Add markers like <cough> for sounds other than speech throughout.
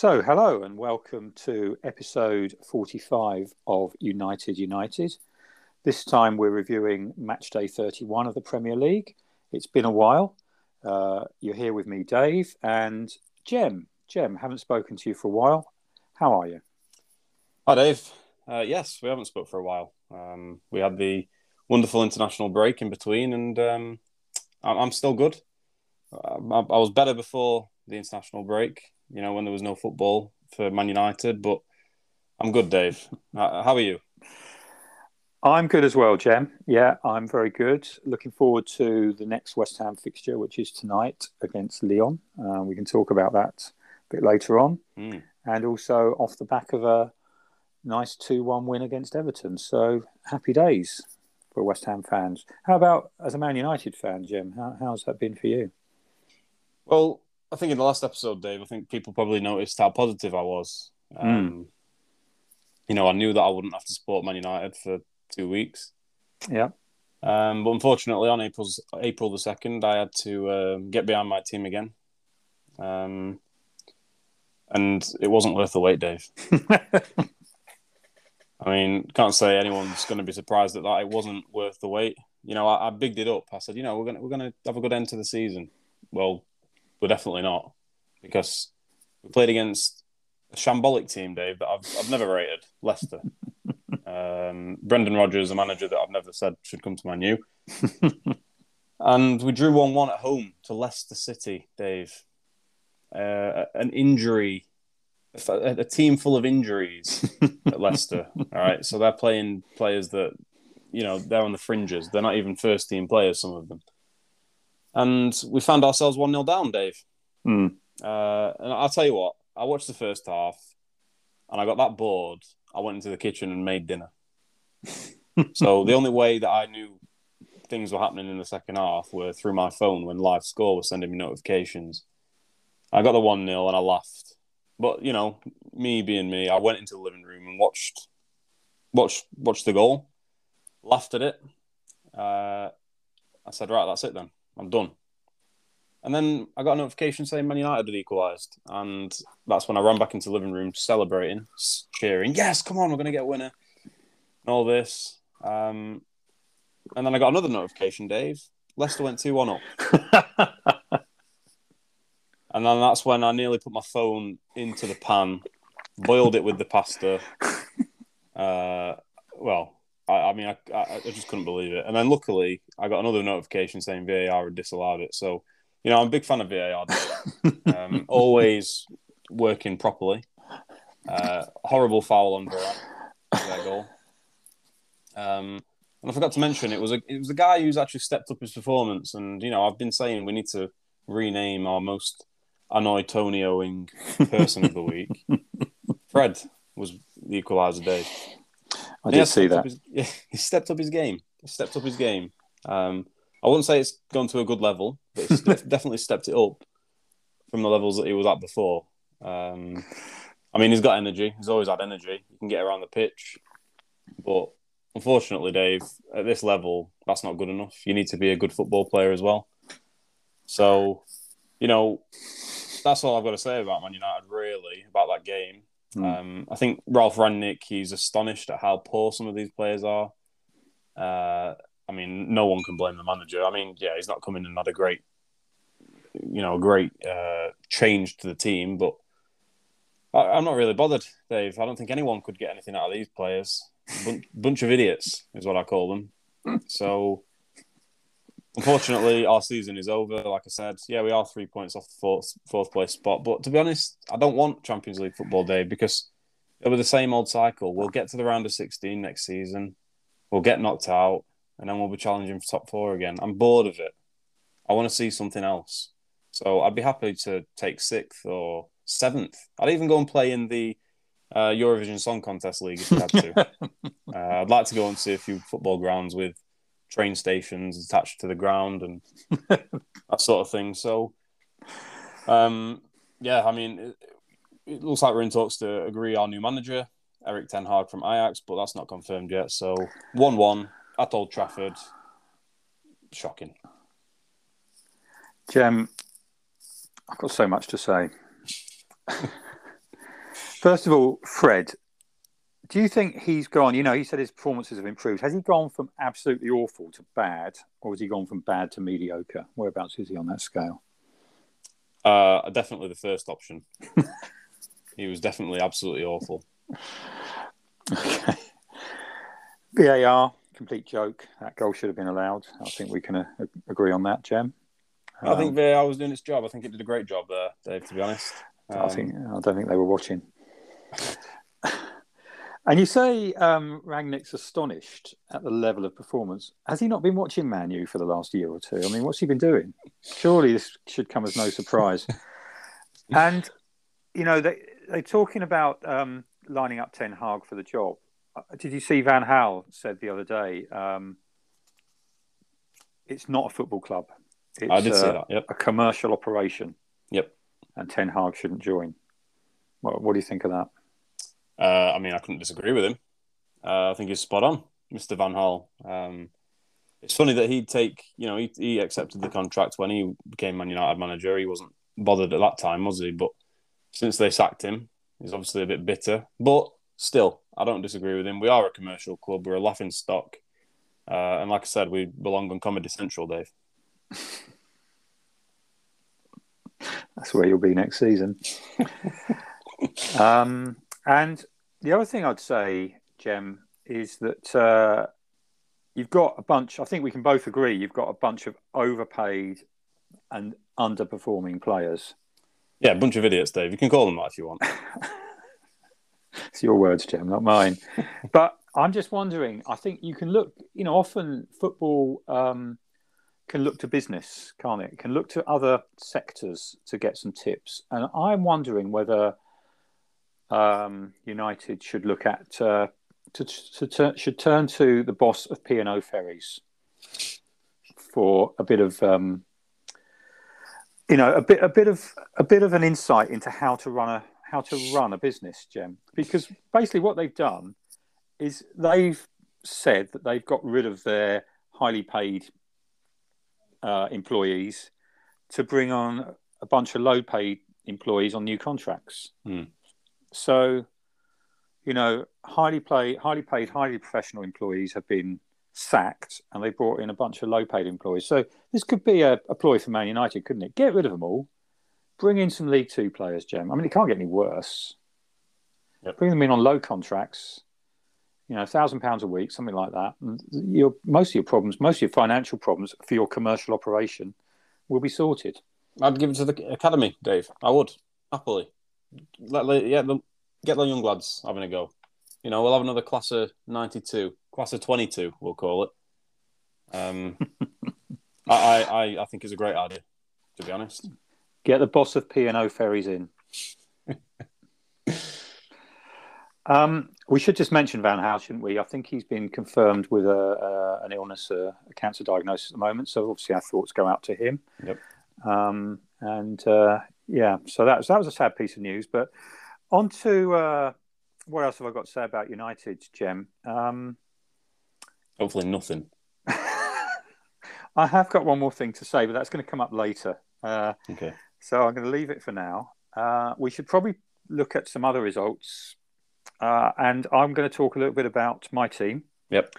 So, hello and welcome to episode 45 of United United. This time we're reviewing match day 31 of the Premier League. It's been a while. Uh, you're here with me, Dave, and Jem. Jem, haven't spoken to you for a while. How are you? Hi, Dave. Uh, yes, we haven't spoke for a while. Um, we had the wonderful international break in between, and um, I'm still good. I, I was better before the international break you know, when there was no football for Man United. But I'm good, Dave. How are you? I'm good as well, Jem. Yeah, I'm very good. Looking forward to the next West Ham fixture, which is tonight against Lyon. Uh, we can talk about that a bit later on. Mm. And also off the back of a nice 2 1 win against Everton. So happy days for West Ham fans. How about as a Man United fan, Jem? How, how's that been for you? Well, I think in the last episode, Dave, I think people probably noticed how positive I was. Hmm. Um, mm. You know, I knew that I wouldn't have to support Man United for two weeks. Yeah. Um, but unfortunately, on April's, April the second, I had to uh, get behind my team again, um, and it wasn't worth the wait, Dave. <laughs> I mean, can't say anyone's going to be surprised at that. It wasn't worth the wait. You know, I, I bigged it up. I said, you know, we're gonna we're gonna have a good end to the season. Well, we're definitely not because we played against a shambolic team, Dave, that I've, I've never rated Leicester. <laughs> um, Brendan Rodgers, a manager that I've never said should come to Man U. <laughs> and we drew 1 1 at home to Leicester City, Dave. Uh, an injury, a, a team full of injuries at <laughs> Leicester. All right. So they're playing players that, you know, they're on the fringes. They're not even first team players, some of them and we found ourselves 1 0 down, Dave. Mm. Uh, and I'll tell you what, I watched the first half and I got that bored. I went into the kitchen and made dinner. <laughs> so the only way that I knew things were happening in the second half were through my phone when live score was sending me notifications. I got the 1 0 and I laughed. But, you know, me being me, I went into the living room and watched watched watched the goal, laughed at it. Uh, I said, right, that's it then. I'm done. And then I got a notification saying Man United had equalised. And that's when I ran back into the living room celebrating, cheering, yes, come on, we're going to get a winner. And all this. Um, and then I got another notification, Dave. Leicester went 2 1 up. <laughs> and then that's when I nearly put my phone into the pan, boiled it with the pasta. <laughs> Uh, well, I, I mean, I, I, just couldn't believe it. And then luckily, I got another notification saying VAR had disallowed it. So, you know, I'm a big fan of VAR. <laughs> um, always working properly. Uh, horrible foul on Varane, their goal. Um, and I forgot to mention it was a it was a guy who's actually stepped up his performance. And you know, I've been saying we need to rename our most annoyed Tonyoing person of the week. <laughs> Fred was the equaliser day. I did see that. His, yeah, <laughs> he stepped up his game. He stepped up his game. Um, I wouldn't say it's gone to a good level, but he's <laughs> definitely stepped it up from the levels that he was at before. Um, I mean, he's got energy. He's always had energy. He can get around the pitch, but unfortunately, Dave, at this level, that's not good enough. You need to be a good football player as well. So, you know, that's all I've got to say about Man United. Really, about that game. Mm. Um, I think Ralph Rangnick, he's astonished at how poor some of these players are. Uh, I mean, no one can blame the manager. I mean, yeah, he's not coming and had a great, you know, a great uh, change to the team, but I, am not really bothered, Dave. I don't think anyone could get anything out of these players. Bunch, bunch of idiots is what I call them. <laughs> So Unfortunately, our season is over. Like I said, yeah, we are three points off the fourth fourth place spot. But to be honest, I don't want Champions League football day because it'll be the same old cycle. We'll get to the round of sixteen next season, we'll get knocked out, and then we'll be challenging for top four again. I'm bored of it. I want to see something else. So I'd be happy to take sixth or seventh. I'd even go and play in the uh, Eurovision Song Contest League if you had to. <laughs> uh, I'd like to go and see a few football grounds with train stations attached to the ground and <laughs> that sort of thing. So, um, yeah, I mean, it, it, looks like we're in talks to agree our new manager, Erik Ten Hag from Ajax, but that's not confirmed yet. So, 1 1 at Old Trafford. Shocking. Jem, I've got so much to say. <laughs> First of all, Fred, do you think he's gone? You know, he said his performances have improved. Has he gone from absolutely awful to bad, or has he gone from bad to mediocre? Whereabouts is he on that scale? Uh, definitely the first option. <laughs> he was definitely absolutely awful. Okay. VAR, complete joke. That goal should have been allowed. I think we can uh, agree on that, Jem. I think VAR was doing its job. I think it did a great job there, Dave. To be honest, I think I don't think they were watching. And you say um, Rangnick's astonished at the level of performance. Has he not been watching Manu for the last year or two? I mean, what's he been doing? Surely this should come as no surprise. <laughs> and you know they they're talking about um, lining up Ten Hag for the job. Uh, Did you see Van Gaal said the other day? Um, it's not a football club. It's I did a, see that. Yep. a commercial operation. Yep. And Ten Hag shouldn't join. What, what do you think of that? Uh, I mean, I couldn't disagree with him. Uh, I think he's spot on, Mr. Van Gaal. Um, it's funny that he'd take, you know, he, he accepted the contract when he became Man United manager. He wasn't bothered at that time, was he? But since they sacked him, he's obviously a bit bitter. But still, I don't disagree with him. We are a commercial club. We're a laughing stock. Uh, and like I said, we belong on Comedy Central, Dave. That's where you'll be next season. <laughs> um, and the other thing I'd say, Jem, is that uh, you've got a bunch. I think we can both agree you've got a bunch of overpaid and underperforming players. Yeah, a bunch of idiots, Dave. You can call them that if you want. <laughs> It's your words, Jem, not mine. <laughs> but I'm just wondering. I think you can look. You know, often football um, can look to business, can't it? Can look to other sectors to get some tips. And I'm wondering whether um, United should look at uh, to, to, to, should turn to the boss of P and O Ferries for a bit of um, you know a bit a bit of a bit of an insight into how to run a how to run a business, Jem. Because basically what they've done is they've said that they've got rid of their highly paid uh, employees to bring on a bunch of low paid employees on new contracts. Hmm. So, you know, highly paid, highly paid, highly professional employees have been sacked, and they brought in a bunch of low paid employees. So this could be a, a ploy for Man United, couldn't it? Get rid of them all, bring in some League Two players, Jem. I mean, it can't get any worse. Yep. Bring them in on low contracts. You know, thousand pounds a week, something like that. And your most of your problems, most of your financial problems for your commercial operation, will be sorted. I'd give it to the academy, Dave. I would happily. Let, let- yeah, the, get the young lads having a go. You know, we'll have another class of '92, class of '22, we'll call it. Um, <laughs> I, I, I, think it's a great idea, to be honest. Get the boss of P and O ferries in. <laughs> um, we should just mention Van Gaal, shouldn't we? I think he's been confirmed with a, uh, an illness, uh, a cancer diagnosis at the moment. So obviously our thoughts go out to him. Yep. Um, and uh, yeah, so that was that was a sad piece of news. But on to uh, what else have I got to say about United, Jem? Um, Hopefully, nothing. <laughs> I have got one more thing to say, but that's going to come up later. Uh, Okay. So I'm going to leave it for now. Uh, we should probably look at some other results. Uh, and I'm going to talk a little bit about my team, Yep.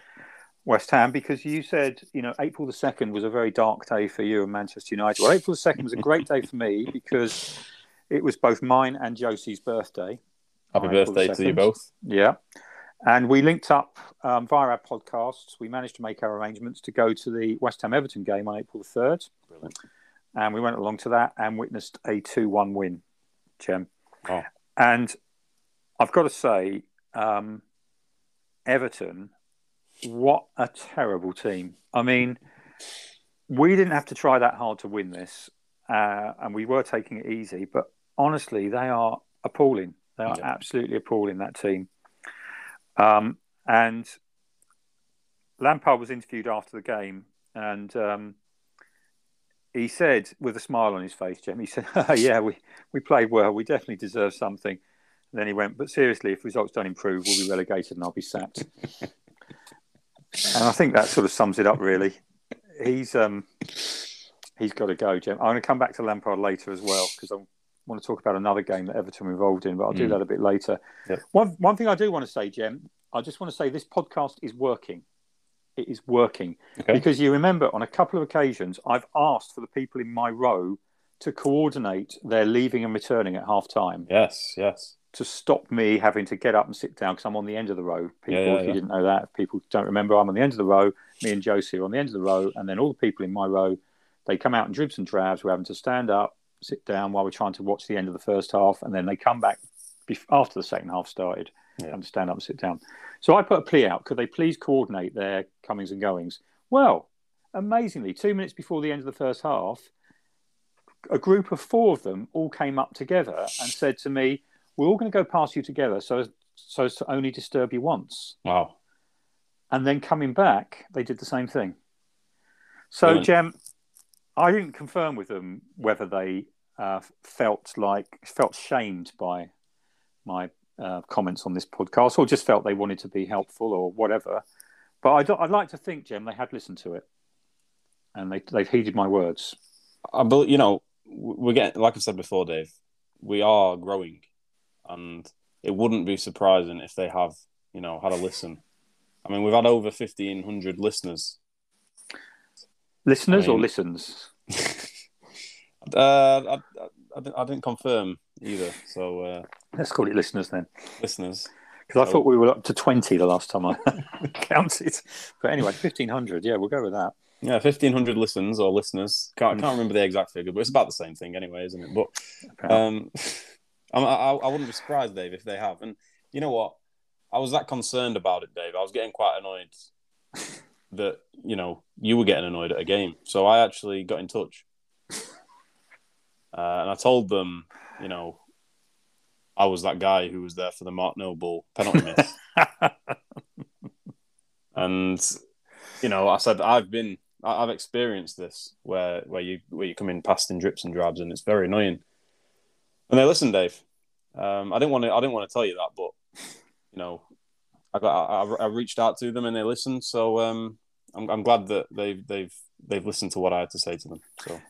West Ham, because you said, you know, April the 2nd was a very dark day for you and Manchester United. Well, April the 2nd was a great day for me <laughs> because it was both mine and Josie's birthday. Happy on April the birthday to you both. Yeah. And we linked up um, via our podcasts. We managed to make our arrangements to go to the West Ham Everton game on April the 3rd. Brilliant. And we went along to that and witnessed a 2 1 win, Jem. Oh. And I've got to say, um, Everton, what a terrible team. I mean, we didn't have to try that hard to win this, uh, and we were taking it easy. But honestly, they are appalling. They are Yeah. absolutely appalling, that team. Um, and Lampard was interviewed after the game, and um, he said, with a smile on his face, Jem, he said, <laughs> "Yeah, we, we played well. We definitely deserve something." And then he went, "But seriously, if results don't improve, we'll be relegated, and I'll be sacked." <laughs> and I think that sort of sums it up, really. He's um, he's got to go, Jem. I'm going to come back to Lampard later as well because I'm want to talk about another game that Everton were involved in, but I'll do Mm. that a bit later. One one thing I do want to say, Jem, I just want to say this podcast is working. It is working Okay. because you remember on a couple of occasions I've asked for the people in my row to coordinate their leaving and returning at half time Yes, yes. To stop me having to get up and sit down because I'm on the end of the row. People, Yeah, yeah, if you yeah. didn't know that, if people don't remember, I'm on the end of the row. Me and Josie are on the end of the row, and then all the people in my row, they come out in dribs and drabs. We're having to stand up, sit down while we're trying to watch the end of the first half, and then they come back after the second half started Yeah. and stand up and sit down. So I put a plea out: could they please coordinate their comings and goings? Well, amazingly, two minutes before the end of the first half, a group of four of them all came up together and said to me, "We're all going to go past you together, so as, so as to only disturb you once." Wow. And then coming back, they did the same thing. So, Brilliant. Jem, I didn't confirm with them whether they uh, felt like felt shamed by my uh, comments on this podcast, or just felt they wanted to be helpful, or whatever. But I'd, I'd like to think, Jem, they had listened to it, and they they've heeded my words. I believe you know we're getting like I said before, Dave. We are growing, and it wouldn't be surprising if they have you know had a listen. I mean, we've had over fifteen hundred listeners. Listeners I or listens? <laughs> Uh, I, I, I, didn't, confirm either. So uh, Let's call it listeners then, listeners, because I Oh. thought we were up to twenty the last time I <laughs> counted. But anyway, fifteen hundred. Yeah, we'll go with that. yeah, fifteen hundred listens or listeners. Can't, I can't remember the exact figure, but it's about the same thing anyway, isn't it? But Um, <laughs> I'm- I, I wouldn't be surprised, Dave, if they have. And you know what? I was that concerned about it, Dave. I was getting quite annoyed <laughs> that you know you were getting annoyed at a game. So I actually got in touch, uh, and I told them, you know, I was that guy who was there for the Mark Noble penalty miss, <laughs> and you know, I said I've been, I've experienced this where where you where you come in past in drips and drabs, and it's very annoying. And they listened, Dave. Um, I didn't want to. I didn't want to tell you that, but you know, I got. I, I reached out to them and they listened. So um, I'm, I'm glad that they've they've they've listened to what I had to say to them. So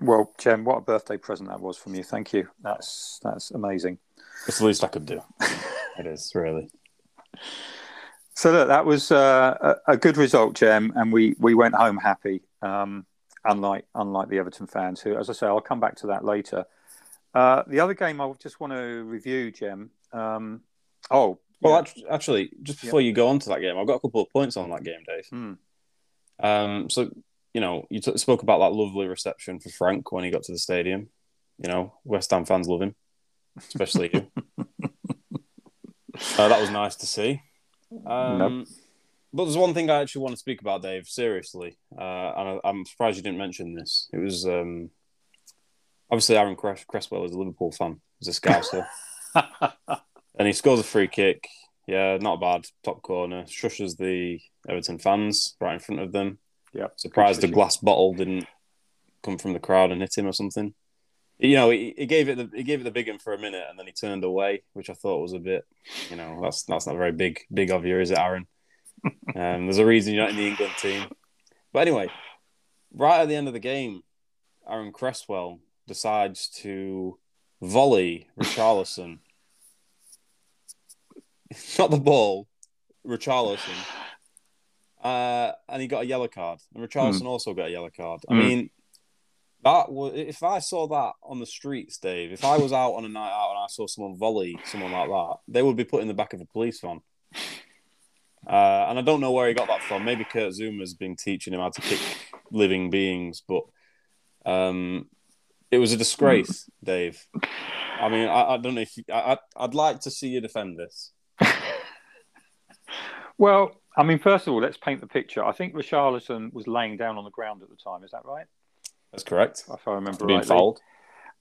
Well, Jem, what a birthday present that was from you. Thank you. That's that's amazing. it's the least I could do. it is really. So look, that was uh, a, a good result, Jem, and we, we went home happy. Um, unlike unlike the Everton fans, who, as I say, I'll come back to that later. Uh, the other game I just want to review, Jem. Um, oh, Well, yeah. act- actually, just before you go on to that game, I've got a couple of points on that game, Dave. Hmm. Um, so you know, you t- spoke about that lovely reception for Frank when he got to the stadium. You know, West Ham fans love him, especially you. <laughs> Uh, that was nice to see. Um, Nope. But there's one thing I actually want to speak about, Dave. Seriously, uh, and I, I'm surprised you didn't mention this. It was um, obviously Aaron Cres- Cresswell is a Liverpool fan, he's a Scouser, <laughs> and he scores a free kick. Yeah, not bad. Top corner, shushes the Everton fans right in front of them. yeah, Surprised the glass bottle didn't come from the crowd and hit him or something. You know, he, he gave it the he gave it the big one for a minute and then he turned away, which I thought was a bit, you know, that's that's not very big big of you, is it, Aaron? <laughs> um, there's a reason you're not in the England team. But anyway, right at the end of the game, Aaron Cresswell decides to volley Richarlison. <laughs> not the ball, Richarlison. Uh, and he got a yellow card. And Richarlison also got a yellow card. I Hmm. mean, that was if I saw that on the streets, Dave. If I was out on a night out and I saw someone volley someone like that, they would be put in the back of a police van. Uh, and I don't know where he got that from. Maybe Kurt Zouma's been teaching him how to kick living beings, but um, it was a disgrace, Dave. I mean, I, I don't know if you, I, I'd, like to see you defend this. <laughs> Well, I mean, first of all, let's paint the picture. I think Richarlison was laying down on the ground at the time. Is that right? That's correct. If I remember Being rightly. fouled.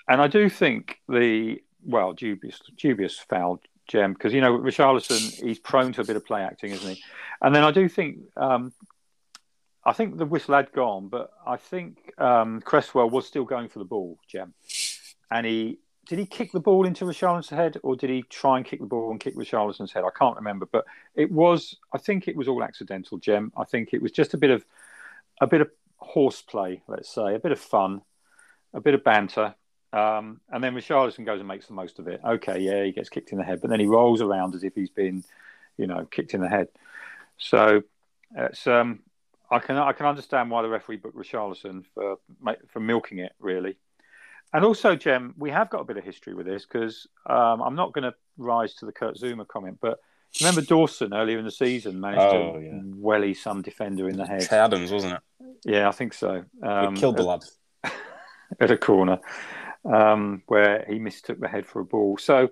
And I do think the well dubious dubious foul Jem because you know Richarlison he's prone to a bit of play acting, isn't he? And then I do think um, I think the whistle had gone, but I think um, Cresswell was still going for the ball, Jem, and he did he kick the ball into Richarlison's head or did he try and kick the ball and kick Richarlison's head? I can't remember, but it was I think it was all accidental, Jem. I think it was just a bit of a bit of horseplay, let's say, a bit of fun, a bit of banter. Um, and then Richarlison goes and makes the most of it. Okay, yeah, he gets kicked in the head, but then he rolls around as if he's been, you know, kicked in the head. So it's um, I can I can understand why the referee booked Richarlison for for milking it really. And also, Jem, we have got a bit of history with this because um, I'm not going to rise to the Kurt Zouma comment, but remember Dawson earlier in the season managed oh, to yeah. welly some defender in the head. Che Adams, wasn't it? Yeah, I think so. Um, killed the lad <laughs> at a corner um, where he mistook the head for a ball. So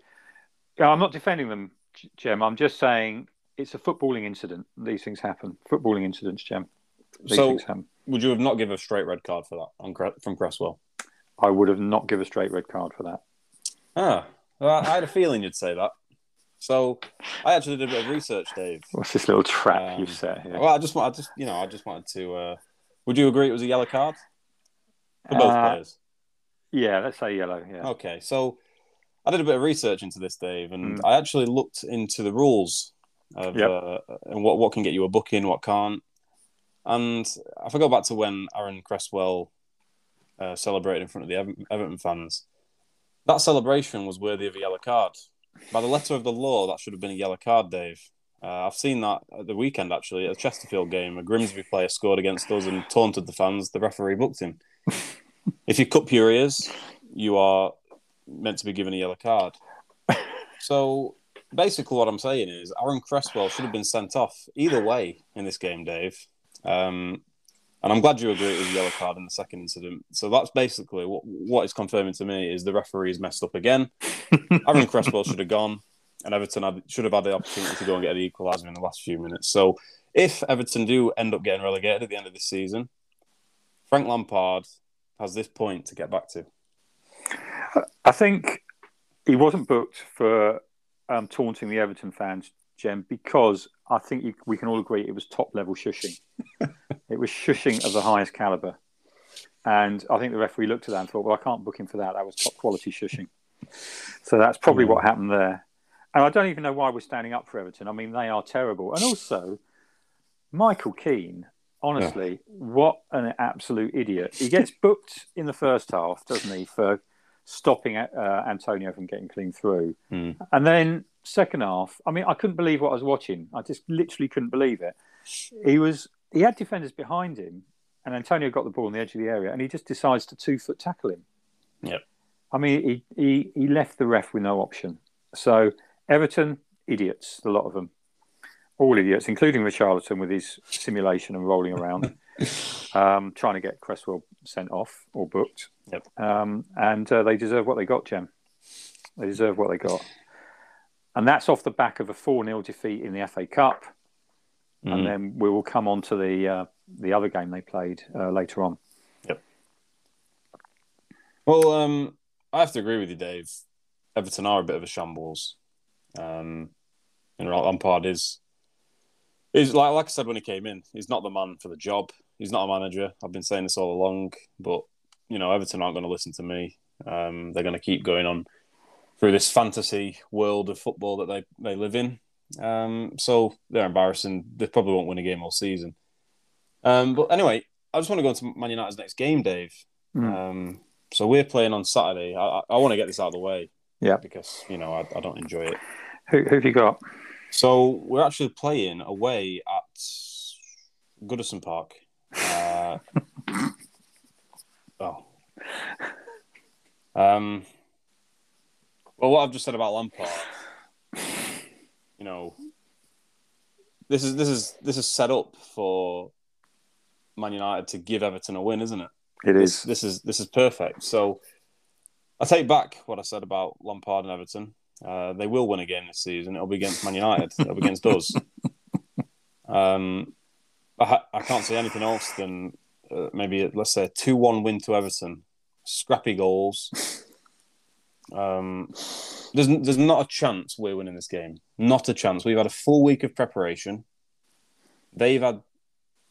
yeah, I'm not defending them, Jem. I'm just saying it's a footballing incident. These things happen. Footballing incidents, Jem. So, would you have not given a straight red card for that on, from Cresswell? I would have not given a straight red card for that. Ah, well, I had a feeling you'd say that. So I actually did a bit of research, Dave. What's this little trap um, you've set here? Well, I just I just, you know, I just wanted to. Uh, would you agree it was a yellow card for both uh, players? Yeah, let's say yellow. Yeah. Okay, so I did a bit of research into this, Dave, and mm. I actually looked into the rules of yep. uh, and what what can get you a booking, what can't. And if I go back to when Aaron Cresswell uh, celebrated in front of the Ever- Everton fans. That celebration was worthy of a yellow card. By the letter of the law, that should have been a yellow card, Dave. Uh, I've seen that at the weekend actually at a Chesterfield game. A Grimsby player scored against us and taunted the fans. The referee booked him. <laughs> if you cup your ears, you are meant to be given a yellow card. So basically, what I'm saying is Aaron Cresswell should have been sent off either way in this game, Dave. Um, and I'm glad you agree it was a yellow card in the second incident. So that's basically what what is confirming to me is the referee referee's messed up again. <laughs> Aaron Cresswell should have gone, and Everton had, should have had the opportunity to go and get the equaliser in the last few minutes. So if Everton do end up getting relegated at the end of the season, Frank Lampard has this point to get back to. I think he wasn't booked for um, taunting the Everton fans, Jem, because I think you, we can all agree it was top level shushing. <laughs> it was shushing of the highest caliber. And I think the referee looked at that and thought, well, I can't book him for that. That was top quality shushing. So that's probably mm. what happened there. And I don't even know why we're standing up for Everton. I mean, they are terrible. And also, Michael Keane, honestly, yeah. what an absolute idiot. He gets booked in the first half, doesn't he, for stopping uh, Antonio from getting clean through. Mm. And then second half, I mean, I couldn't believe what I was watching. I just literally couldn't believe it. He was he had defenders behind him, and Antonio got the ball on the edge of the area, and he just decides to two foot tackle him. Yeah, I mean, he, he he left the ref with no option. So Everton, idiots, a lot of them, all idiots, including Richarlison with his simulation and rolling around, <laughs> um, trying to get Cresswell sent off or booked. Yep. Um, and uh, they deserve what they got, Jem. They deserve what they got and that's off the back of a four 0 defeat in the FA Cup. Mm. And then we will come on to the uh, the other game they played uh, later on. Yep. Well, um, I have to agree with you, Dave. Everton are a bit of a shambles. Um, and Lampard is is like like I said when he came in, he's not the man for the job. He's not a manager. I've been saying this all along, but you know Everton aren't going to listen to me. Um, they're going to keep going on through this fantasy world of football that they, they live in. Um, so they're embarrassing. They probably won't win a game all season. Um, but anyway, I just want to go into Man United's next game, Dave. Mm. Um, so we're playing on Saturday. I, I, want to get this out of the way. Yeah. Because, you know, I, I don't enjoy it. Who, who have you got? So we're actually playing away at Goodison Park. Uh, <laughs> oh. Um, well, what I've just said about Lampard, you know, this is this is this is set up for Man United to give Everton a win, isn't it? It is. This, this is this is perfect. So I take back what I said about Lampard and Everton. Uh, they will win again this season. It'll be against Man United. It'll be against us. <laughs> Um, I, I, can't see anything else than uh, maybe let's say a two-one win to Everton. Scrappy goals. Um, there's there's not a chance we're winning this game. Not a chance. We've had a full week of preparation. They've had,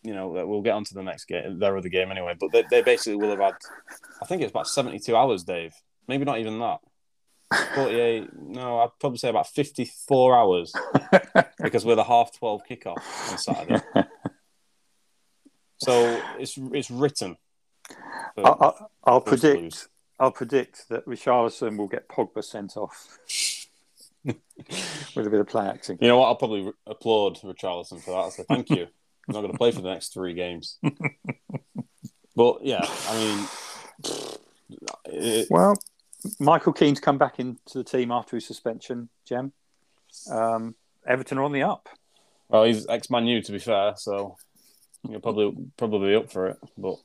you know, we'll get on to the next game, their other game anyway. But they, they basically will have had, I think it's about 72 hours, Dave. Maybe not even that. 48, no, I'd probably say about 54 hours <laughs> because we're the half 12 kickoff on Saturday. so it's it's written. I'll, I'll predict I'll predict that Richarlison will get Pogba sent off <laughs> with a bit of play acting. You know what? I'll probably applaud Richarlison for that. I say thank you. I'm not going to play for the next three games. <laughs> but yeah, I mean, it... well, Michael Keane's come back into the team after his suspension. Jem, um, Everton are on the up. Well, he's ex Man U, to be fair, so you're probably probably up for it. But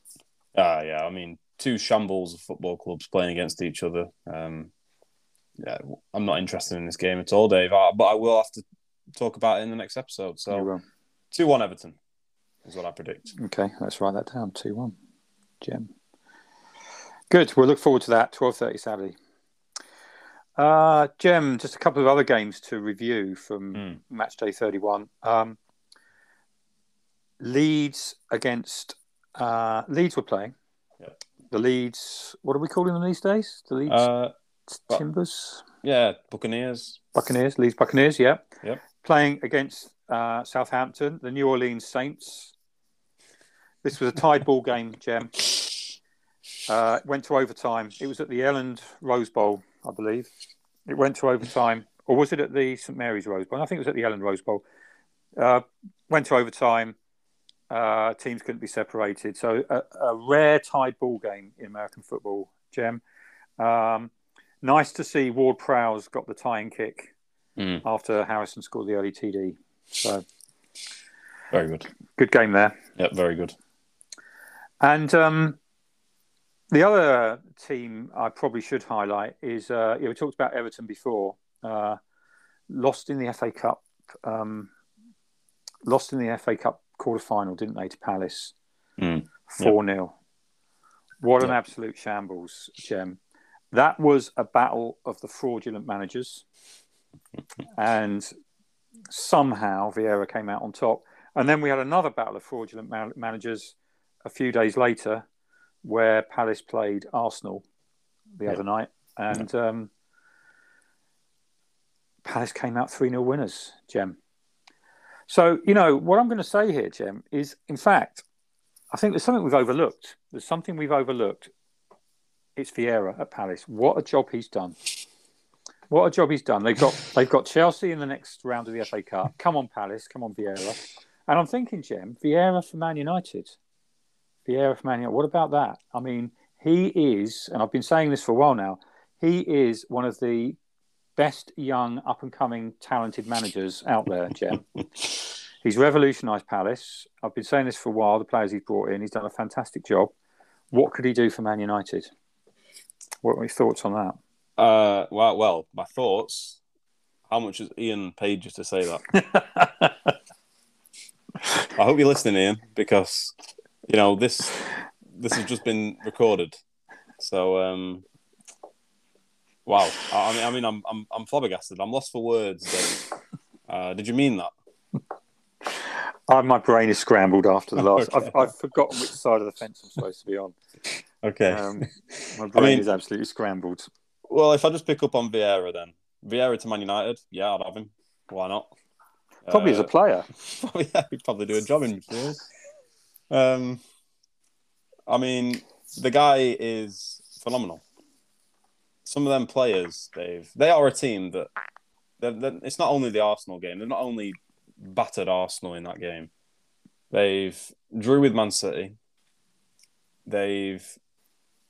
uh, yeah, I mean, two shambles of football clubs playing against each other. Um, yeah, I'm not interested in this game at all, Dave. But I will have to talk about it in the next episode. So, two one Everton is what I predict. Okay, let's write that down. Two one, Jem. Good. We'll look forward to that. Twelve thirty Saturday. Uh, Jem, just a couple of other games to review from mm. match day 31. Um, Leeds against uh, Leeds were playing. Yeah. The Leeds, what are we calling them these days? The Leeds uh, Timbers? Yeah, Buccaneers. Buccaneers, Leeds Buccaneers, yeah. Yep. Playing against uh, Southampton, the New Orleans Saints. This was a tied ball game, Jem. <laughs> Uh, went to overtime. It was at the Elland Rose Bowl, I believe. It went to overtime, or was it at the St Mary's Rose Bowl? I think it was at the Elland Rose Bowl. Uh, went to overtime. Uh, teams couldn't be separated. So a, a, rare tied ball game in American football, Jem. Um, nice to see Ward Prowse got the tying kick mm. after Harrison scored the early TD. So very good. Good game there. Yep, very good. And um, the other team I probably should highlight is uh, yeah, we talked about Everton before. Uh, lost in the FA Cup. Um, lost in the FA Cup quarter final, didn't they, to Palace? Mm. 4 0. Yep. What an yep. absolute shambles, Jem. That was a battle of the fraudulent managers. and somehow Vieira came out on top. And then we had another battle of fraudulent man- managers a few days later where Palace played Arsenal the yep. other night. And um, Palace came out 3 0 winners, Jem. So, you know, what I'm going to say here, Jem, is in fact, I think there's something we've overlooked. There's something we've overlooked. It's Vieira at Palace. What a job he's done. What a job he's done. They've got they've got Chelsea in the next round of the FA Cup. Come on, Palace. Come on, Vieira. And I'm thinking, Jem, Vieira for Man United. Vieira for Man United. What about that? I mean, he is, and I've been saying this for a while now. He is one of the best young, up and coming, talented managers out there, Jem. <laughs> he's revolutionised Palace. I've been saying this for a while. The players he's brought in, he's done a fantastic job. What could he do for Man United? What are your thoughts on that? Uh, well, well, my thoughts. How much has Ian paid you to say that? <laughs> I hope you're listening, Ian, because you know this this has just been recorded. So um, Wow. I mean, I mean, I'm I'm I'm flabbergasted. I'm lost for words. Uh, did you mean that? Uh, my brain is scrambled after the last. <laughs> okay. I've, I've forgotten which side of the fence I'm supposed to be on. Okay. Um, <laughs> my brain I mean, is absolutely scrambled. Well, if I just pick up on Vieira, then Vieira to Man United, yeah, I'd have him. Why not? Probably uh, as a uh, player. <laughs> yeah, he'd probably do a job in midfield. Um, I mean, the guy is phenomenal some of them players, Dave, they are a team that they're, they're, it's not only the Arsenal game. They're not only battered Arsenal in that game. They've drew with Man City. They've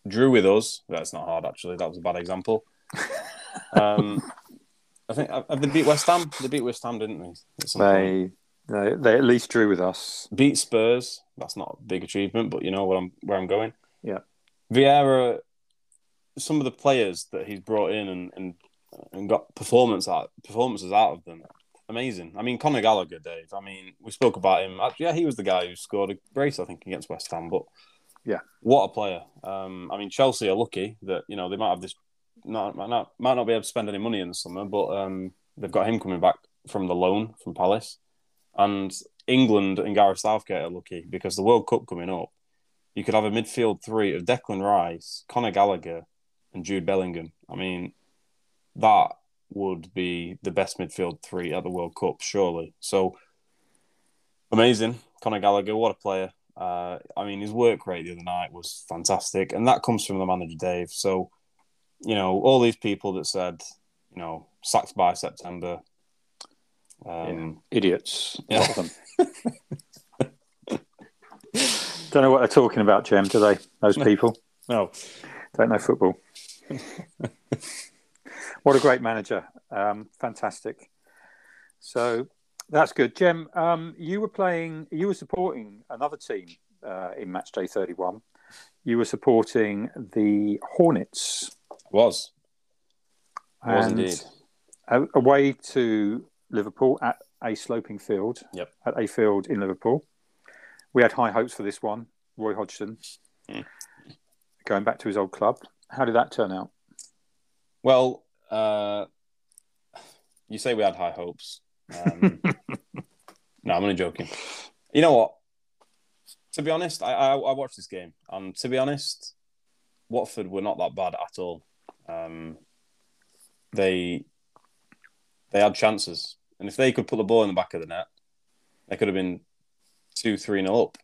drew with us. That's not hard, actually. That was a bad example. <laughs> um, I think have they beat West Ham? They beat West Ham, didn't they? They, they they at least drew with us. Beat Spurs. That's not a big achievement, but you know where I'm where I'm going. Yeah. Vieira some of the players that he's brought in and and, and got performance out performances out of them. Amazing. I mean, Conor Gallagher, Dave. I mean, we spoke about him. Yeah, he was the guy who scored a brace, I think, against West Ham. But yeah, what a player. Um, I mean, Chelsea are lucky that you know they might have this. Not, might not might not be able to spend any money in the summer, but um, they've got him coming back from the loan from Palace, and England and Gareth Southgate are lucky because the World Cup coming up. You could have a midfield three of Declan Rice, Conor Gallagher, and Jude Bellingham. I mean, that would be the best midfield three at the World Cup, surely. So amazing, Conor Gallagher, what a player! Uh, I mean, his work rate the other night was fantastic, and that comes from the manager Dave. So, you know, all these people that said, you know, sacked by September, um, yeah. idiots. Yeah. <laughs> Don't know what they're talking about, Jem, Do they? Those people <laughs> no, don't know football. <laughs> what a great manager! Um, fantastic. So that's good, Jem. Um, you were playing. You were supporting another team uh, in match day thirty-one. You were supporting the Hornets. Was was And indeed. a- away to Liverpool at a sloping field. Yep. At a field in Liverpool. We had high hopes for this one. Roy Hodgson Mm. Going back to his old club. How did that turn out? Well, uh, you say we had high hopes. Um, <laughs> no, I'm only joking. You know what? To be honest, I, I, I watched this game, and to be honest, Watford were not that bad at all. Um, they they had chances, and if they could put the ball in the back of the net, they could have been two, three nil up.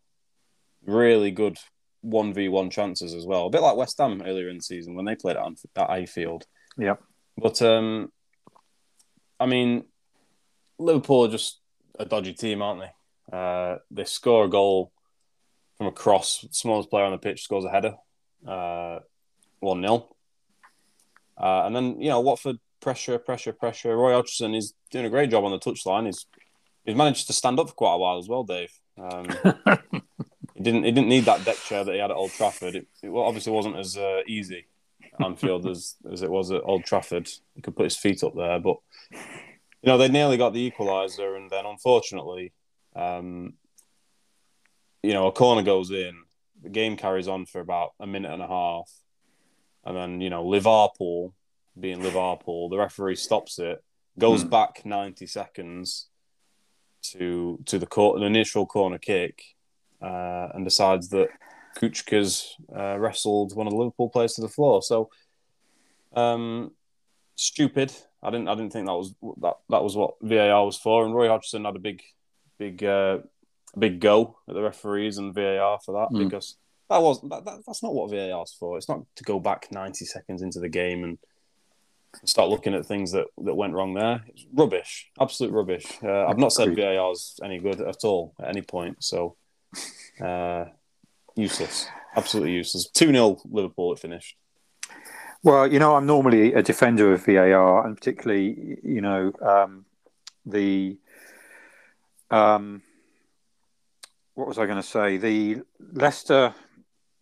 Really good one v one chances as well, a bit like West Ham earlier in the season when they played at, Anf- at Anfield. Yeah. But um, I mean, Liverpool are just a dodgy team, aren't they? Uh, they score a goal from a cross. Smallest player on the pitch scores a header, uh, one 0 uh, And then you know Watford pressure, pressure, pressure. Roy Hodgson is doing a great job on the touchline. He's he's managed to stand up for quite a while as well, Dave. Um, <laughs> he didn't he didn't need that deck chair that he had at Old Trafford. It, it obviously wasn't as uh, easy at Anfield as as it was at Old Trafford. He could put his feet up there, but you know they nearly got the equaliser, and then unfortunately, um, you know a corner goes in. The game carries on for about a minute and a half, and then you know Liverpool, being Liverpool, the referee stops it, goes Hmm. back ninety seconds to to the court, an initial corner kick, uh, and decides that Kucka's uh, wrestled one of the Liverpool players to the floor. So, um, stupid. I didn't. I didn't think that was that. That was what VAR was for. And Roy Hodgson had a big, big, uh, big go at the referees and VAR for that Mm. because that was that, that, that's not what VAR's for. It's not to go back ninety seconds into the game and start looking at things that, that went wrong there. It's rubbish, absolute rubbish. Uh, I've not said. VAR's any good at all at any point. So uh, useless, absolutely useless. Two 0 Liverpool. It finished. Well, you know, I'm normally a defender of VAR, and particularly, you know, um, the um, what was I going to say? The Leicester,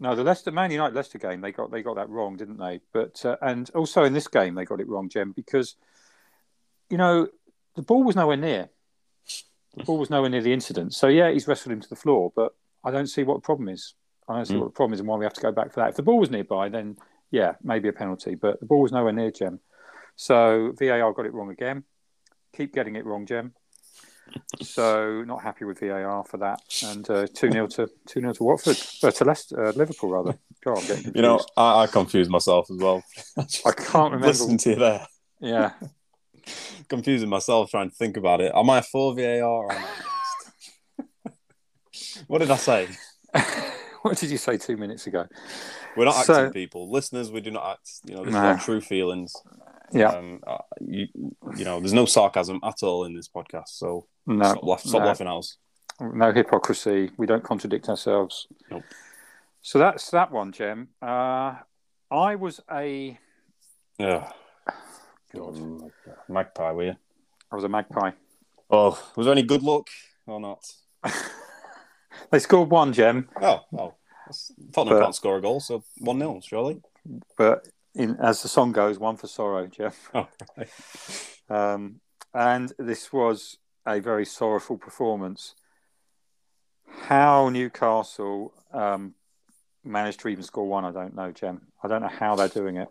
no, the Leicester Man United Leicester game. They got they got that wrong, didn't they? But uh, and also in this game they got it wrong, Jem, because you know the ball was nowhere near. The ball was nowhere near the incident. So yeah, he's wrestled him to the floor, but I don't see what the problem is. I don't see Mm. what the problem is and why we have to go back for that. If the ball was nearby, then yeah, maybe a penalty, but the ball was nowhere near Jem. So VAR got it wrong again. Keep getting it wrong, Jem. So not happy with VAR for that. And uh, two 0 to two 0 to Watford, uh, to Leicester, uh, Liverpool rather. God. You know, I, I confused myself as well. I can't remember. Listening to you there, Yeah, <laughs> confusing myself trying to think about it. Am I for VAR or am I? What did I say? <laughs> what did you say two minutes ago? We're not So- acting people, listeners. We do not act. You know, this is Nah. our true feelings. Yeah, Um, uh, you, you know, there's no sarcasm at all in this podcast. So no, stop, laugh, stop no. laughing at us. no hypocrisy. We don't contradict ourselves. Nope. So that's that one, Jem. Uh, I was a Yeah. God, Magpie, were you? I was a magpie. Oh, was there any good luck or not? <laughs> They scored one, Jem, Oh. That's- Tottenham But- can't score a goal, so 1 0, surely. but in, as the song goes, one for sorrow, Jem. <laughs> Oh, right. Um, and this was a very sorrowful performance. How Newcastle um, managed to even score one, I don't know, Jem. I don't know how they're doing it.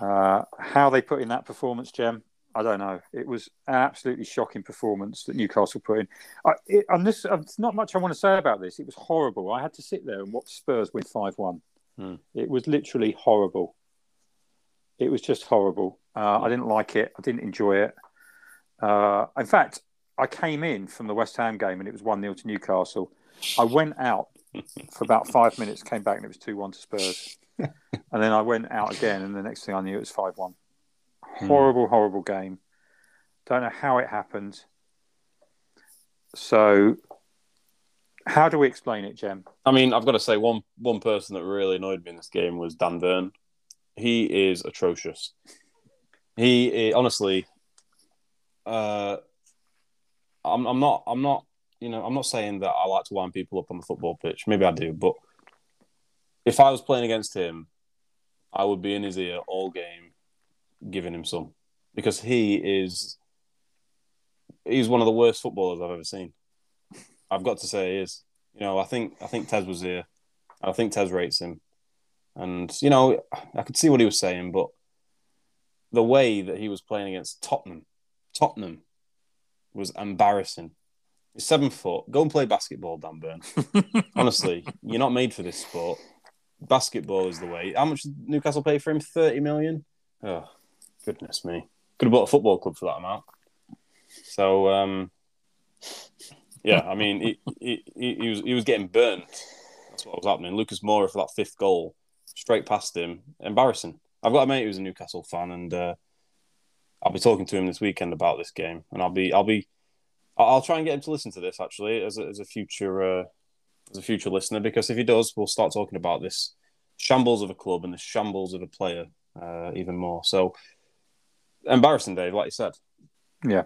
Uh, how they put in that performance, Jem, I don't know. It was an absolutely shocking performance that Newcastle put in. I, it, and this, uh, there's not much I want to say about this. It was horrible. I had to sit there and watch Spurs win 5 1. Hmm. It was literally horrible. It was just horrible. Uh, I didn't like it. I didn't enjoy it. Uh, in fact, I came in from the West Ham game and it was 1 0 to Newcastle. I went out <laughs> for about five minutes, came back, and it was 2 1 to Spurs. <laughs> and then I went out again, and the next thing I knew, it was 5 1. Horrible, horrible game. Don't know how it happened. So, how do we explain it, Jem? I mean, I've got to say, one one person that really annoyed me in this game was Dan Burn. He is atrocious. He honestly, uh, I'm I'm not I'm not you know I'm not saying that I like to wind people up on the football pitch. Maybe I do, but if I was playing against him, I would be in his ear all game, giving him some, because he is he's one of the worst footballers I've ever seen. I've got to say he is. You know, I think I think Tez was here. I think Tez rates him, and you know, I could see what he was saying, but the way that he was playing against Tottenham, Tottenham, was embarrassing. He's seven foot. Go and play basketball, Dan Burn. <laughs> Honestly, you're not made for this sport. Basketball is the way. How much did Newcastle pay for him? Thirty million. Oh, goodness me! Could have bought a football club for that amount. So, um, yeah, I mean, he, he, he, was he was getting burnt. That's what was happening. Lucas Moura for that fifth goal, straight past him. Embarrassing. I've got a mate who's a Newcastle fan, and uh, I'll be talking to him this weekend about this game, and I'll be I'll be I'll try and get him to listen to this actually as a, as a future uh, as a future listener because if he does, we'll start talking about this shambles of a club and the shambles of a player uh, even more. So embarrassing, Dave, like you said. Yeah,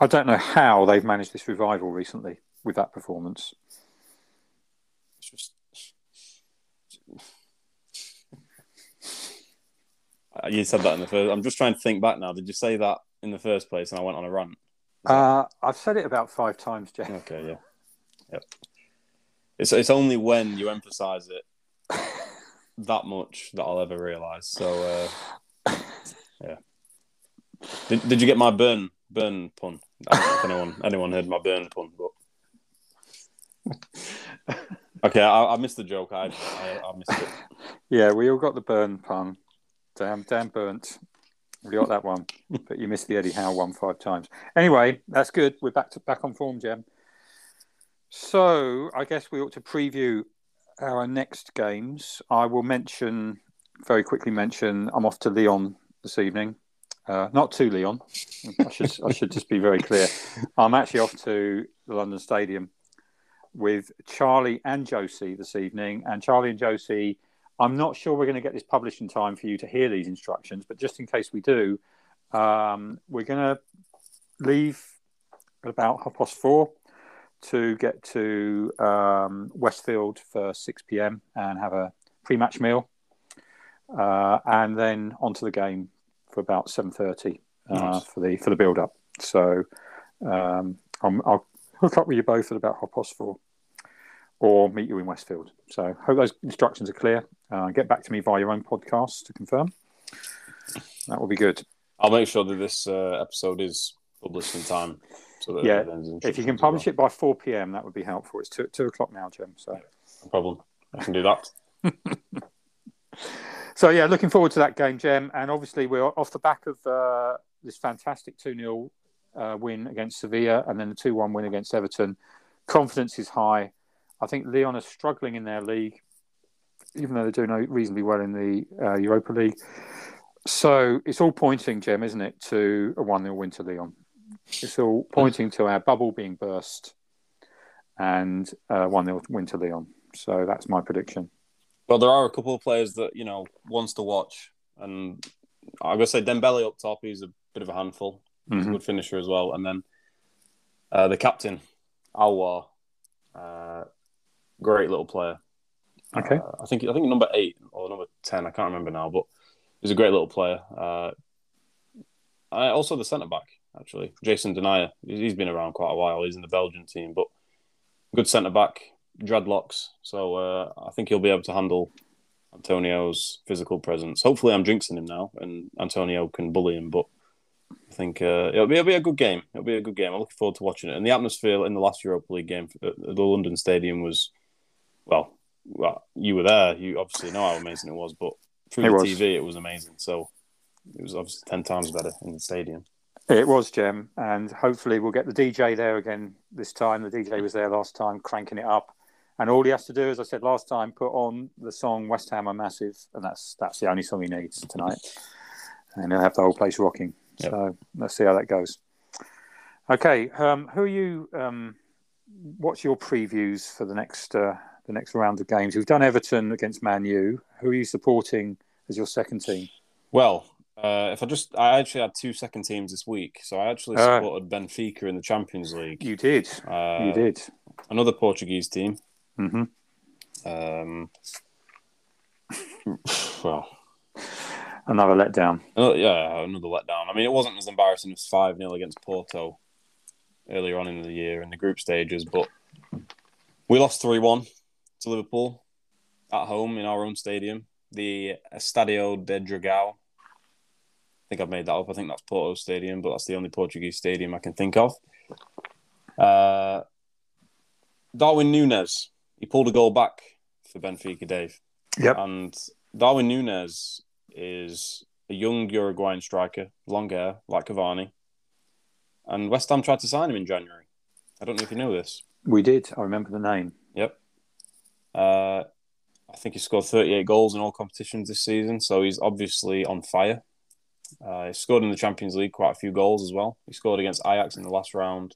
I don't know how they've managed this revival recently with that performance. It's just you said that in the first. I'm just trying to think back now. Did you say that in the first place, and I went on a rant? Uh, I've said it about five times, Jeff. Okay, yeah, yep. It's it's only when you emphasise it <laughs> that much that I'll ever realise. So, uh, <laughs> yeah. Did, did you get my burn burn pun? I don't know if anyone <laughs> anyone heard my burn pun, but okay, I, I missed the joke. I, I I missed it. <laughs> Yeah, we all got the burn pun. Damn, damn burnt. We got that one, <laughs> but you missed the Eddie Howe one five times. Anyway, that's good. We're back to back on form, Jem. So I guess we ought to preview our next games. I will mention very quickly. Mention I'm off to Lyon this evening. Uh, not to Leon. I should I should just be very clear. I'm actually off to the London Stadium with Charlie and Josie this evening, and Charlie and Josie I'm not sure we're going to get this published in time for you to hear these instructions, but just in case we do, um, we're going to leave at about half past four to get to um, Westfield for 6 p.m. and have a pre-match meal, uh, and then onto the game for about 7:30 uh, nice. for the for the build-up. So um, I'll hook up with you both at about half past four or meet you in Westfield. So hope those instructions are clear. Uh, get back to me via your own podcast to confirm. That will be good. I'll make sure that this uh, episode is published in time. So that yeah, if you can publish well. it by 4 p.m., that would be helpful. It's two, two o'clock now, Jim. So no problem. I can do that. <laughs> so yeah, looking forward to that game, Jem. And obviously, we're off the back of uh, this fantastic 2 0 uh, win against Sevilla and then the 2 1 win against Everton. Confidence is high. I think Lyon are struggling in their league, even though they're doing reasonably well in the uh, Europa League. So it's all pointing, Jem, isn't it, to a 1 0 win to Lyon? It's all pointing to our bubble being burst and uh, 1 0 win to Lyon. So that's my prediction. Well, there are a couple of players that, you know, wants to watch. And I'm going to say Dembele up top, he's a bit of a handful. He's mm-hmm. a good finisher as well. And then uh, the captain, Aouar. Uh, great little player. Okay. Uh, I think I think number eight or number ten, I can't remember now, but he's a great little player. Uh, I, also the centre back actually, Jason Denayer. He's been around quite a while. He's in the Belgian team, but good centre back, dreadlocks. So uh, I think he'll be able to handle Antonio's physical presence. Hopefully, I'm jinxing him now, and Antonio can bully him. But I think uh, it'll, be, it'll be a good game. It'll be a good game. I'm looking forward to watching it. And the atmosphere in the last Europa League game at the London Stadium was well, well, you were there. You obviously know how amazing it was, but through it the was. TV, it was amazing. So it was obviously ten times better in the stadium. It was Jem, and hopefully we'll get the DJ there again this time. The DJ was there last time, cranking it up, and all he has to do, as I said last time, put on the song "West Ham are Massive," and that's that's the only song he needs tonight, and he'll have the whole place rocking. Yep. So let's see how that goes. Okay, um, who are you? Um, what's your previews for the next uh, the next round of games? We've done Everton against Man U. Who are you supporting as your second team? Well, uh, if I just, I actually had two second teams this week, so I actually Uh, supported Benfica in the Champions League. You did. Uh, you did. Another Portuguese team. Hmm Um, <laughs> well, Another letdown. another, yeah, another letdown. I mean, it wasn't as embarrassing as five 0 against Porto earlier on in the year in the group stages, but we lost three one to Liverpool at home in our own stadium, the Estadio de Dragao. I think I've made that up. I think that's Porto Stadium, but that's the only Portuguese stadium I can think of. Uh, Darwin Núñez, he pulled a goal back for Benfica, Dave. Yep. And Darwin Núñez is a young Uruguayan striker, long hair, like Cavani. And West Ham tried to sign him in January. I don't know if you know this. We did. I remember the name. Yep. Uh, I think he scored 38 goals in all competitions this season, so he's obviously on fire. Uh, he scored in the Champions League quite a few goals as well. He scored against Ajax in the last round.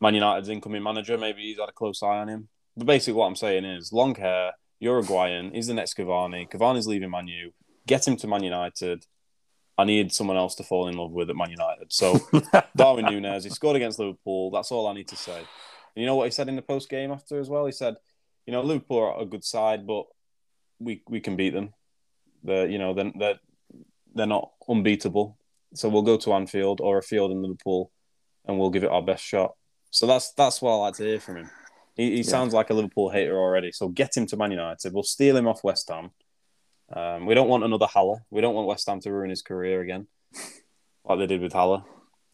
Man United's incoming manager, maybe he's had a close eye on him. But basically, what I'm saying is long hair, Uruguayan, he's the next Cavani. Cavani's leaving Man U. Get him to Man United. I need someone else to fall in love with at Man United. So <laughs> Darwin Núñez, he scored against Liverpool. That's all I need to say. And you know what he said in the post game after as well? He said, you know, Liverpool are a good side, but we we can beat them. They're you know they're they're, they're not unbeatable. So we'll go to Anfield or a field in Liverpool, and we'll give it our best shot. So that's that's what I like to hear from him. He, he sounds like a Liverpool hater already. So get him to Man United. We'll steal him off West Ham. Um, we don't want another Haller. We don't want West Ham to ruin his career again, <laughs> like they did with Haller,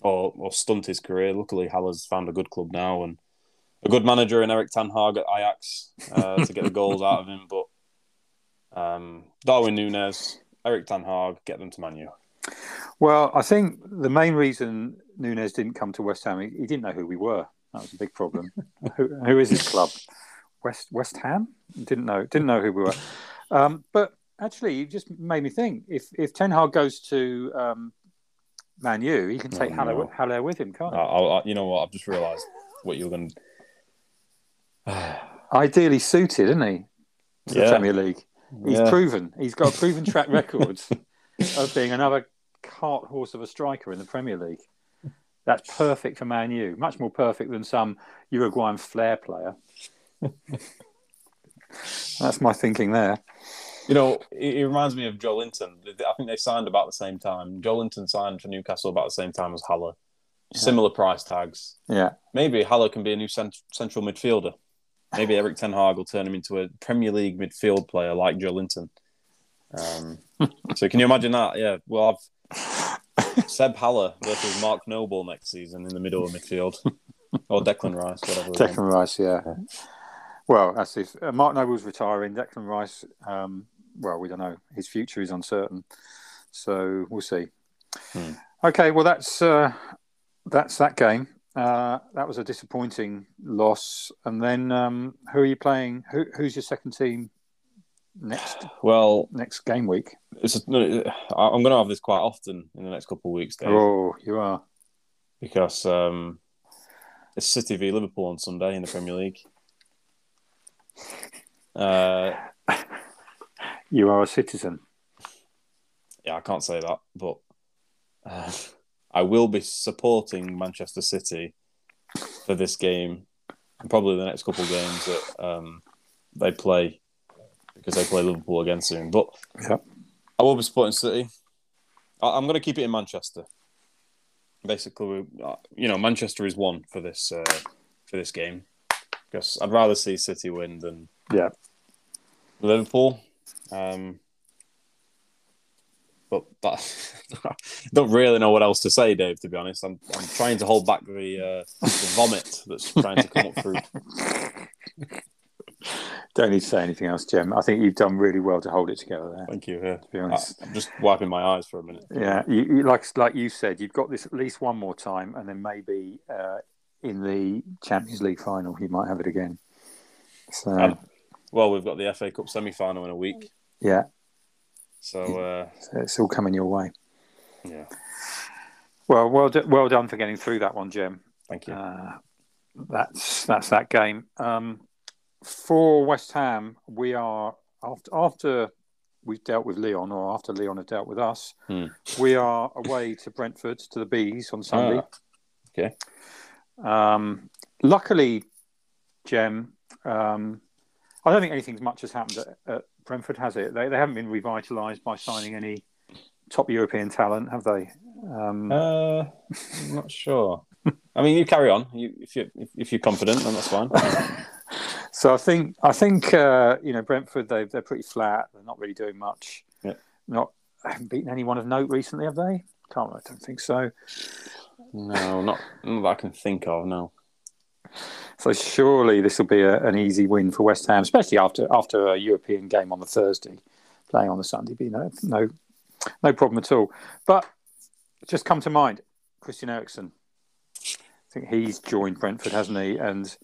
or or stunt his career. Luckily, Haller's found a good club now and a good manager in Erik Ten Hag at Ajax uh, to get the <laughs> goals out of him. But um, Darwin Núñez, Erik Ten Hag, get them to Man U. Well, I think the main reason Núñez didn't come to West Ham, he, he didn't know who we were. That was a big problem. <laughs> who, who is his club? West West Ham? Didn't know. Didn't know who we were. Um, but actually, you just made me think. If if Ten Hag goes to um, Man U, he can take Oh, Haller, no. Haller with him, can't I, he? I, I- you know what? I've just realised what you were going. <sighs> Ideally suited, isn't he? To the Premier League. He's Yeah. proven. He's got a proven track <laughs> record of being another cart horse of a striker in the Premier League. That's perfect for Man U. Much more perfect than some Uruguayan flair player. That's my thinking there. You know, it, it reminds me of Joelinton. I think they signed about the same time. Joelinton signed for Newcastle about the same time as Haller. Similar price tags. Yeah. Maybe Haller can be a new cent- central midfielder. Maybe Erik Ten Hag will turn him into a Premier League midfield player like Joe Linton. Um, <laughs> so can you imagine that? Yeah, we'll have Seb Haller versus Mark Noble next season in the middle of midfield, or Declan Rice, whatever. Declan Rice, yeah. Well, that's if uh, Mark Noble's retiring. Declan Rice, um, well, we don't know. His future is uncertain, so we'll see. Hmm. Okay, well, that's uh, that's that game. Uh, that was a disappointing loss. And then, um, who are you playing? Who, who's your second team next Well, next game week? it's a, I'm going to have this quite often in the next couple of weeks, Dave, Oh, you are. because um, it's City v Liverpool on Sunday in the Premier League. Uh, <laughs> You are a citizen. yeah, I can't say that, but uh, <laughs> I will be supporting Manchester City for this game and probably the next couple of games that um, they play because they play Liverpool again soon. But Yep. I will be supporting City. I- I'm going to keep it in Manchester. Basically, uh, you know, Manchester is one for this uh, for this game because I'd rather see City win than Yeah. Liverpool. Um, but that, <laughs> don't really know what else to say, Dave. To be honest, I'm I'm trying to hold back the, uh, the vomit that's trying to come up through. <laughs> Don't need to say anything else, Jim. I think you've done really well to hold it together there. Thank you. Yeah. To be honest, I, am just wiping my eyes for a minute. Yeah, you, you, like like you said, you've got this at least one more time, and then maybe uh, in the Champions League final, you might have it again. So, um, well, we've got the FA Cup semi final in a week. Yeah. So, uh, so it's all coming your way. Yeah. Well, well, well done for getting through that one, Jim. Thank you. Uh, that's that's that game. Um, for West Ham, we are after after we've dealt with Lyon, or after Lyon have dealt with us, hmm. we are away to Brentford to the Bees on Sunday. Ah, okay. Um, luckily, Jem, um, I don't think anything much has happened at, at Brentford, has it? They, they haven't been revitalised by signing any top European talent, have they? Um, uh, I'm not sure. I mean, you carry on. You, if you if you're confident, then that's fine. <laughs> so I think I think uh, you know Brentford they they're pretty flat. They're not really doing much. Yeah. Not haven't beaten anyone of note recently, have they? Can't I don't think so. No, not, not that I can think of. No. So surely this will be a, an easy win for West Ham, especially after after a European game on the Thursday, playing on the Sunday. Be no no no problem at all. But just come to mind, Christian Eriksen. I think he's joined Brentford, hasn't he? And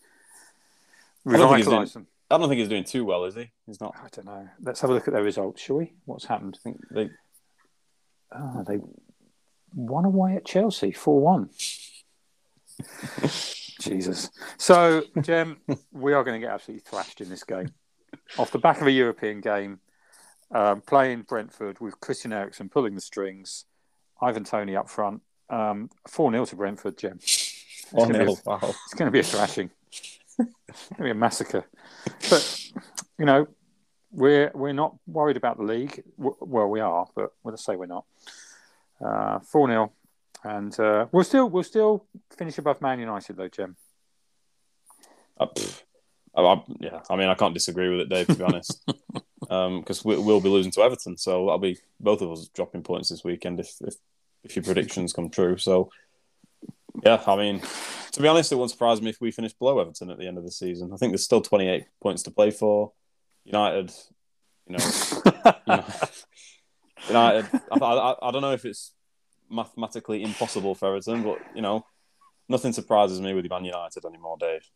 revitalised them. I don't think he's doing too well, is he? He's not. I don't know. Let's have a look at their results, shall we? What's happened? I think they. Oh, they won away at Chelsea, four one. <laughs> Jesus. So, Jem, we are going to get absolutely thrashed in this game. Off the back of a European game, um, playing Brentford with Christian Eriksen pulling the strings, Ivan Toney up front. Um, 4 0 to Brentford, Jem. It's going, a, wow. it's going to be a thrashing. It's going to be a massacre. But, you know, we're we're not worried about the league. Well, we are, but let's say we're not. Uh, 4 0 and uh, we'll still we'll still finish above Man United though, Jim. Uh, I, yeah, I mean I can't disagree with it, Dave. To be honest, because <laughs> um, we, will be losing to Everton, so that'll be both of us dropping points this weekend if if, if your predictions come true. So yeah, I mean, to be honest, it won't surprise me if we finish below Everton at the end of the season. I think there's still 28 points to play for. United, you know, <laughs> United. I, I, I don't know if it's mathematically impossible for Everton, but you know, nothing surprises me with Man United anymore, Dave.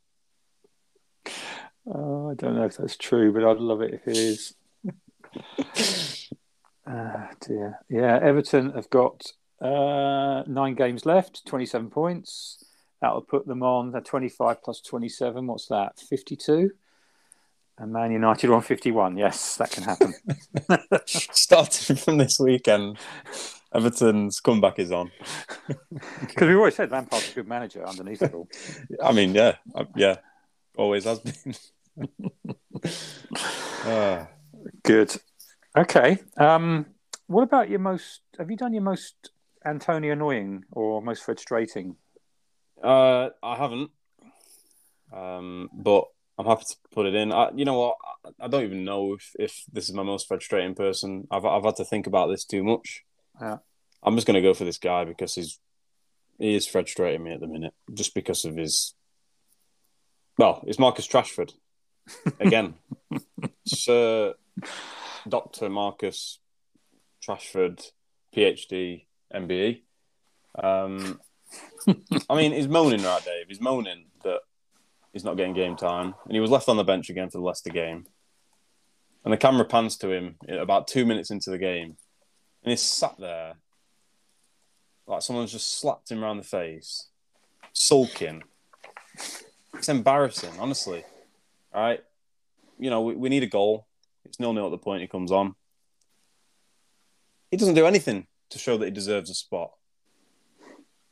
Oh, I don't know if that's true, but I'd love it if it is. <laughs> Ah, dear. Yeah, Everton have got uh, nine games left, 27 points. That'll put them on. They're 25 plus 27. What's that? 52? And Man United on 51. Yes, that can happen. <laughs> <laughs> Starting from this weekend, Everton's comeback is on. <laughs> Because we've always said Lampard's a good manager underneath it all. I mean, yeah, uh, yeah, always has been. uh. Good. Okay. Um, what about your most? Have you done your most Antonio annoying or most frustrating? Uh, I haven't. Um, but I'm happy to put it in. I, you know what? I don't even know if, if this is my most frustrating person. I've I've had to think about this too much. Yeah. I'm just going to go for this guy because he's he is frustrating me at the minute, just because of his. Well, it's Marcus Trashford <laughs> again. Sir Doctor Marcus Trashford, PhD, MBE. Um, I mean, he's moaning, right, Dave? He's moaning that he's not getting game time, and he was left on the bench again for the Leicester game. And the camera pans to him about two minutes into the game, and he's sat there like someone's just slapped him around the face, sulking. It's embarrassing, honestly. All right, you know we, we need a goal. It's nil nil at the point he comes on. He doesn't do anything to show that he deserves a spot.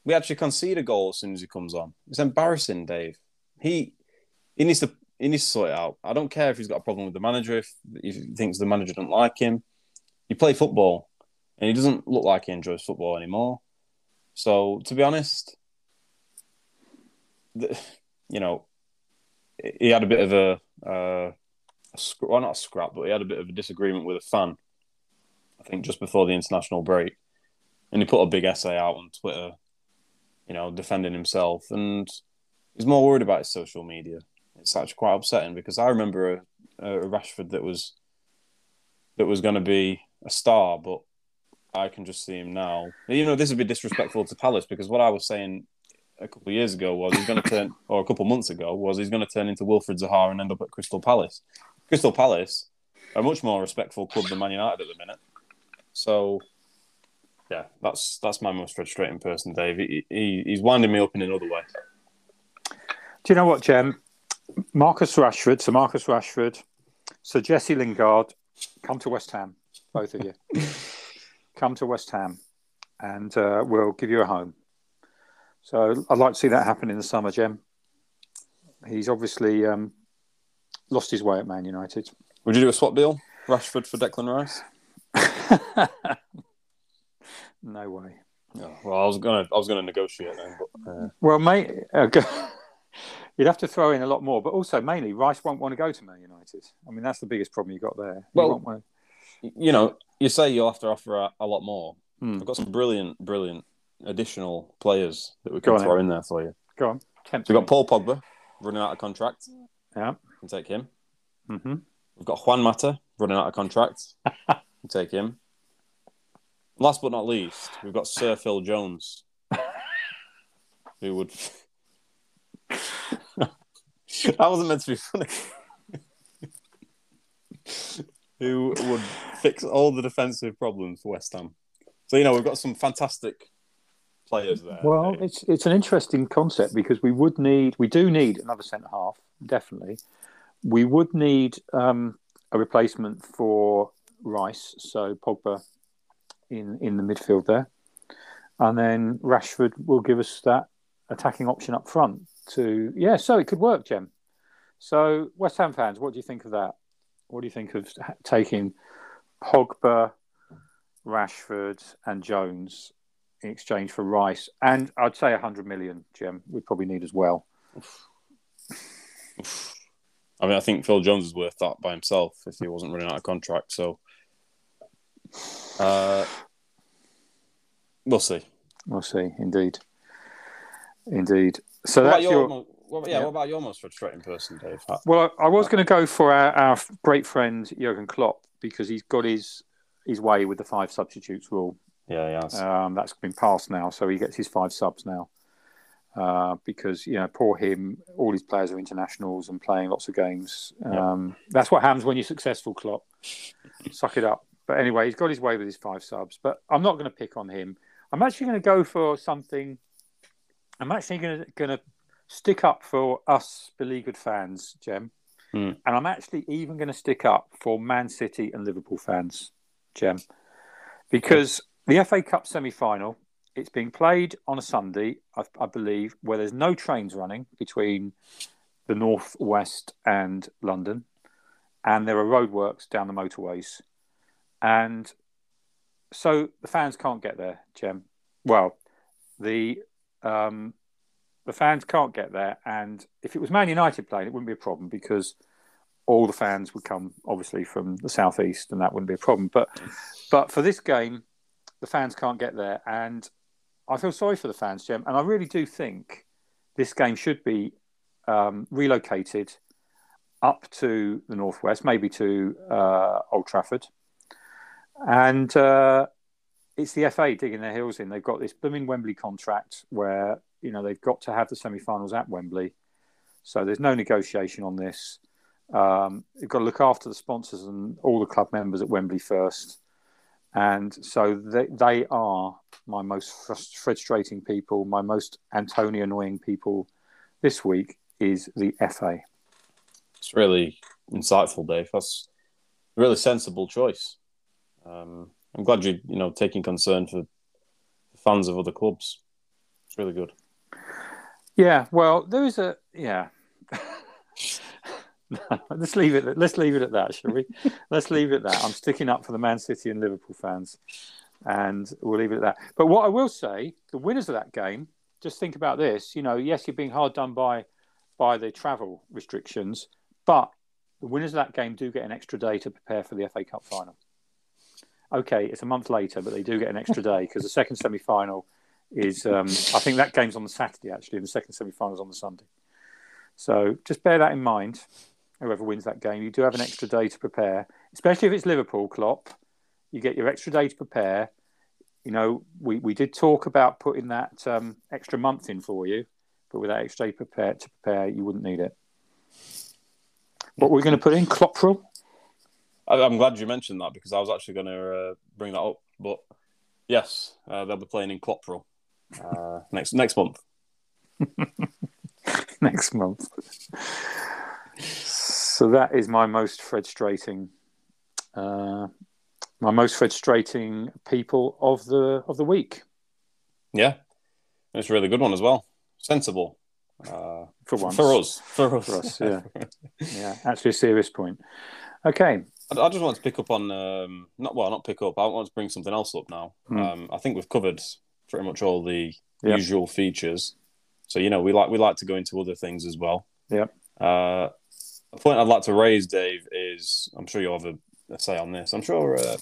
We actually concede a goal as soon as he comes on. It's embarrassing, Dave. He he needs to he needs to sort it out. I don't care if he's got a problem with the manager, if, if he thinks the manager doesn't like him. You play football, and he doesn't look like he enjoys football anymore. So to be honest, the, you know, he had a bit of a, uh, a well, not a scrap, but he had a bit of a disagreement with a fan. I think just before the international break, and he put a big essay out on Twitter, you know, defending himself, and he's more worried about his social media. it's actually quite upsetting because I remember a, a Rashford that was that was going to be a star, but I can just see him now. You know, this would be disrespectful to Palace because what I was saying a couple of years ago was he's going to turn, or a couple of months ago was he's going to turn into Wilfried Zaha and end up at Crystal Palace. Crystal Palace, a much more respectful club than Man United at the minute. So, yeah, that's that's my most frustrating person, Dave. He, he, he's winding me up in another way. Do you know what, Jem? Marcus Rashford, Sir Marcus Rashford, Sir Jesse Lingard, come to West Ham, both of you. <laughs> come to West Ham, and uh, we'll give you a home. So I'd like to see that happen in the summer, Jem. He's obviously um, lost his way at Man United. Would you do a swap deal, Rashford for Declan Rice? <laughs> no way. No. Well, I was gonna, I was gonna negotiate then, but uh... well, mate, uh, <laughs> you'd have to throw in a lot more, but also mainly Rice won't want to go to Man United. I mean, that's the biggest problem you got there. Well, to... you know, you say you'll have to offer a, a lot more. Hmm. I've got some brilliant, brilliant additional players that we can throw in there for you. Go on. Tempt so we've got Paul Pogba running out of contract. Yeah. Can take him. Mm-hmm. We've got Juan Mata running out of contract. <laughs> can take him. Last but not least, we've got Sir Phil Jones, who would. <laughs> that wasn't meant to be funny. <laughs> who would fix all the defensive problems for West Ham. So you know we've got some fantastic players there. Well, it's it's an interesting concept because we would need we do need another centre half definitely. We would need um, a replacement for Rice, so Pogba in in the midfield there, and then Rashford will give us that attacking option up front. To yeah, so it could work, Jem. So West Ham fans, what do you think of that? What do you think of taking Pogba, Rashford, and Jones in exchange for Rice, and I'd say 100 million, Jem, we probably need as well. I mean, I think Phil Jones is worth that by himself if he wasn't running out of contract. So, uh, we'll see. We'll see. Indeed, indeed. So what that's your, your... What, yeah, yeah, What about your most frustrating person, Dave? Well, I, I was going to go for our, our great friend Jurgen Klopp because he's got his his way with the five substitutes rule. Yeah, yeah. Um, that's been passed now, so he gets his five subs now. Uh, because you know, poor him, all his players are internationals and playing lots of games. Um, That's what happens when you're successful, Klopp. Suck it up. But anyway, he's got his way with his five subs. But I'm not going to pick on him. I'm actually going to go for something. I'm actually going to going to stick up for us beleaguered fans, Jem. Mm. And I'm actually even going to stick up for Man City and Liverpool fans, Jem, because the FA Cup semi final, it's being played on a Sunday, I, I believe, where there's no trains running between the north west and London, and there are roadworks down the motorways. And so the fans can't get there, Jem. Well, the um, the fans can't get there, and if it was Man United playing, it wouldn't be a problem because all the fans would come obviously from the southeast, and that wouldn't be a problem. But but for this game, the fans can't get there, and I feel sorry for the fans, Jem. And I really do think this game should be um, relocated up to the northwest, maybe to uh, Old Trafford, and uh, it's the FA digging their heels in. They've got this blooming Wembley contract where you know they've got to have the semi-finals at Wembley, so there's no negotiation on this. Um, you've got to look after the sponsors and all the club members at Wembley first. And so they, they are my most frustrating people, my most Antonio annoying people this week is the FA. It's really insightful, Dave. That's a really sensible choice. Um, I'm glad you you know taking concern for the fans of other clubs. It's really good. Yeah, well, there is a yeah. <laughs> let's leave it. Let's leave it at that, shall we? let's leave it at that. I'm sticking up for the Man City and Liverpool fans, and we'll leave it at that. But what I will say, the winners of that game, just think about this. You know, yes, you're being hard done by by the travel restrictions, but the winners of that game do get an extra day to prepare for the FA Cup final. Okay, it's a month later, but they do get an extra day because the second semi final is. Um, I think that game's on the Saturday actually, and the second semi final is on the Sunday. So just bear that in mind. Whoever wins that game, you do have an extra day to prepare, especially if it's Liverpool, Klopp. You get your extra day to prepare. You know, we, we did talk about putting that um, extra month in for you, but with that extra day prepared to prepare, you wouldn't need it. What we're going to put in, Clopperl? I, I'm glad you mentioned that because I was actually going to uh, bring that up. But yes, uh, they'll be playing in Clopperl uh, <laughs> next next month. <laughs> next month. So that is my most frustrating, uh, my most frustrating people of the of the week. Yeah, it's a really good one as well. Sensible uh, for once. For us, for us, for us. Yeah, <laughs> yeah. Actually, a serious point. Okay. I, I just want to pick up on um, not well, not pick up. I want to bring something else up now. Mm. Um, I think we've covered pretty much all the yep. usual features. So you know, we like we like to go into other things as well. Yeah. Uh, a point I'd like to raise, Dave, is I'm sure you'll have a, say on this. I'm sure. Uh,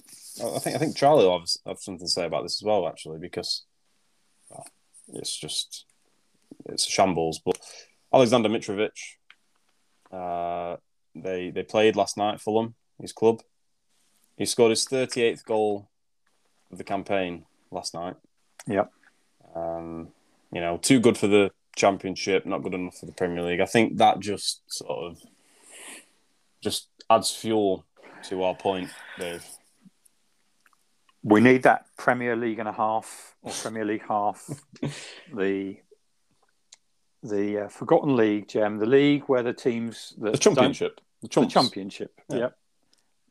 I think I think Charlie will have, have, something to say about this as well, actually, because well, it's just it's a shambles. But Alexander Mitrovic, uh, they they played last night. Fulham, his club. He scored his 38th goal of the campaign last night. Yep. Um, you know, too good for the championship, not good enough for the Premier League. I think that just sort of just adds fuel to our point, Dave. We need that Premier League and a half, or Premier League half. <laughs> the the uh, forgotten league, Jem, the league where the teams that the championship, the, the championship, yeah. yep.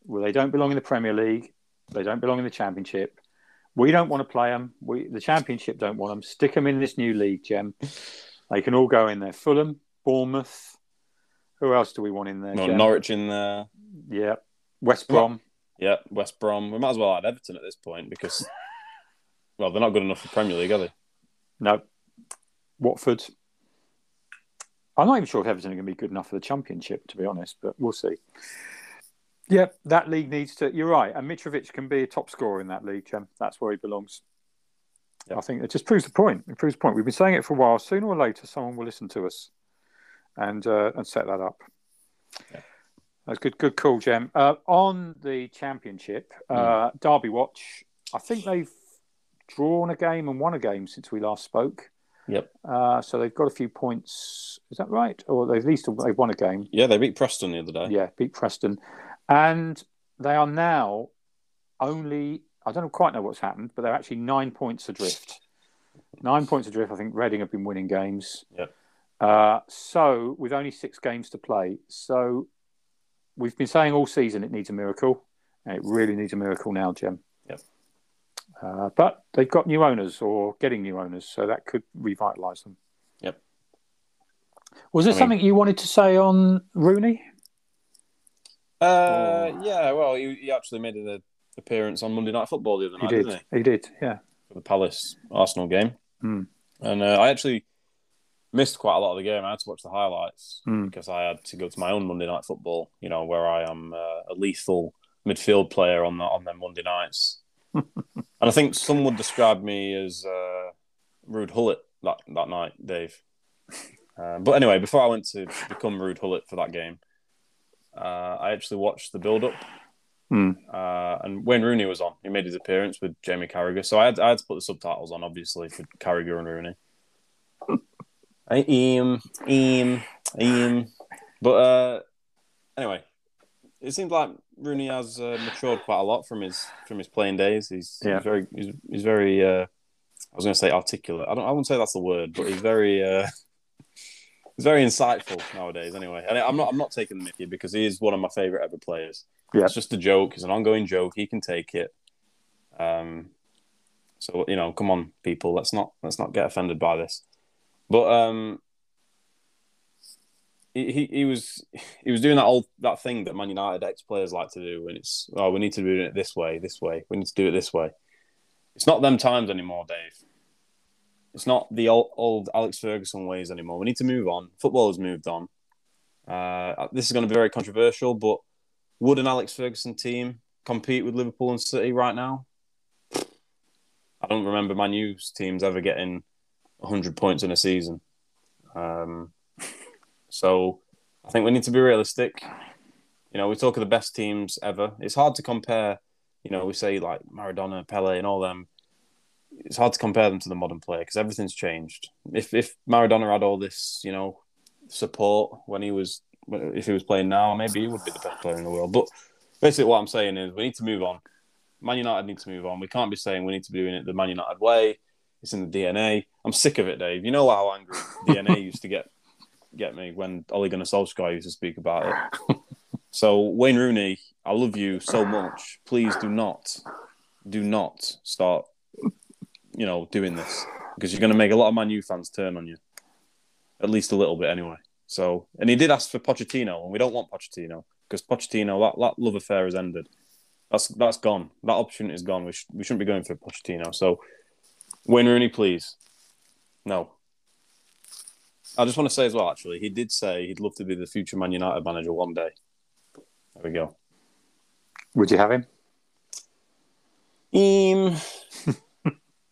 Well, they don't belong in the Premier League. They don't belong in the championship. We don't want to play them. We the championship don't want them. Stick them in this new league, Jem. They can all go in there. Fulham, Bournemouth. Who else do we want in there? No, Norwich in there. Yeah. West Brom. Yeah, West Brom. We might as well add Everton at this point because, <laughs> well, they're not good enough for Premier League, are they? No. Watford. I'm not even sure if Everton are going to be good enough for the Championship, to be honest, but we'll see. Yeah, that league needs to. You're right, and Mitrovic can be a top scorer in that league, Jem. That's where he belongs. Yep. I think it just proves the point. It proves the point. We've been saying it for a while. Sooner or later, someone will listen to us and uh, and set that up. Yeah. That's good. Good call, Jem. Uh, on the championship, uh, mm. Derby Watch. I think they've drawn a game and won a game since we last spoke. Yep. Uh, so they've got a few points. Is that right? Or they've at least they've won a game. Yeah, they beat Preston the other day. Yeah, beat Preston, and they are now only. I don't quite know what's happened, but they're actually nine points adrift. Nine points adrift. I think Reading have been winning games. Yep. Uh, so with only six games to play, so we've been saying all season it needs a miracle, and it really needs a miracle now, Jem. Uh, but they've got new owners or getting new owners, so that could revitalise them. Yep. Was there I something you wanted to say on Rooney? Uh, or... yeah. Well, he, he, actually made an appearance on Monday Night Football the other night. He did. he? he? did. Yeah. For the Palace Arsenal game, mm. and uh, I actually missed quite a lot of the game. I had to watch the highlights mm. because I had to go to my own Monday Night Football. You know, where I am uh, a lethal midfield player on the on their Monday nights. <laughs> And I think some would describe me as uh, Ruud Gullit that, that night, Dave. Um, <laughs> but anyway, before I went to become Rude Gullit for that game, uh, I actually watched the build up. Mm. Uh, and Wayne Rooney was on. He made his appearance with Jamie Carragher. So I had, I had to put the subtitles on, obviously, for Carragher and Rooney. <laughs> I am, am, am. But uh, anyway, it seems like Rooney has uh, matured quite a lot from his from his playing days. He's, yeah. he's very he's, he's very uh, I was going to say articulate. I don't I wouldn't say that's the word, but he's very uh, he's very insightful nowadays. Anyway, and I'm not I'm not taking the Mickey because he is one of my favorite ever players. Yeah. It's just a joke. It's an ongoing joke. He can take it. Um, so you know, come on, people. Let's not let's not get offended by this. But um, he, he was he was doing that old that thing that Man United ex players like to do when it's oh we need to do it this way this way we need to do it this way. It's not them times anymore, Dave. It's not the old, old Alex Ferguson ways anymore. We need to move on. Football has moved on. Uh, this is going to be very controversial, but would an Alex Ferguson team compete with Liverpool and City right now? I don't remember my news teams ever getting 100 points in a season. Um, So I think we need to be realistic. You know, we talk of the best teams ever. It's hard to compare. You know, we say like Maradona, Pele, and all them. It's hard to compare them to the modern player because everything's changed. If if Maradona had all this, you know, support when he was if he was playing now, maybe he would be the best player in the world. But basically, what I'm saying is we need to move on. Man United need to move on. We can't be saying we need to be doing it the Man United way. It's in the DNA. I'm sick of it, Dave. You know how angry DNA <laughs> used to get get me when Ole Gunnar Solskjaer used to speak about it. so Wayne Rooney, I love you so much. Please do not, do not start, you know, doing this because you're going to make a lot of Man U fans turn on you, at least a little bit anyway. So, and he did ask for Pochettino, and we don't want Pochettino because Pochettino that, that love affair has ended. That's that's gone. That opportunity is gone. We, sh- we shouldn't be going for Pochettino. So, Wayne Rooney, please, no. I just want to say as well, actually, he did say he'd love to be the future Man United manager one day. There we go. Would you have him? Um,